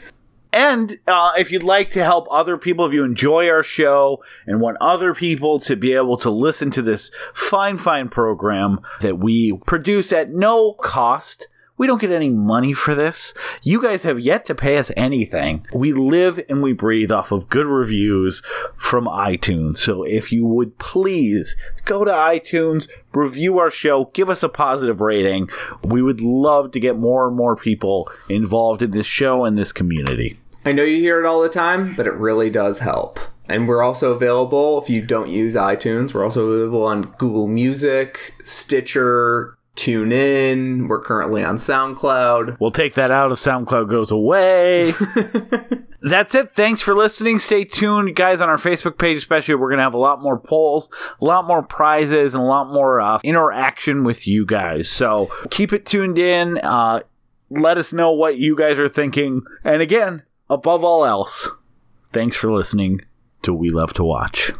Speaker 1: And uh, if you'd like to help other people, if you enjoy our show and want other people to be able to listen to this fine, fine program that we produce at no cost, we don't get any money for this. You guys have yet to pay us anything. We live and we breathe off of good reviews from iTunes. So if you would please go to iTunes, review our show, give us a positive rating. We would love to get more and more people involved in this show and this community.
Speaker 2: I know you hear it all the time, but it really does help. And we're also available if you don't use iTunes. We're also available on Google Music, Stitcher, TuneIn. We're currently on SoundCloud.
Speaker 1: We'll take that out if SoundCloud goes away. That's it. Thanks for listening. Stay tuned, guys, on our Facebook page, especially. We're going to have a lot more polls, a lot more prizes, and a lot more uh, interaction with you guys. So keep it tuned in. Uh, let us know what you guys are thinking. And again, above all else, thanks for listening to We Love to Watch.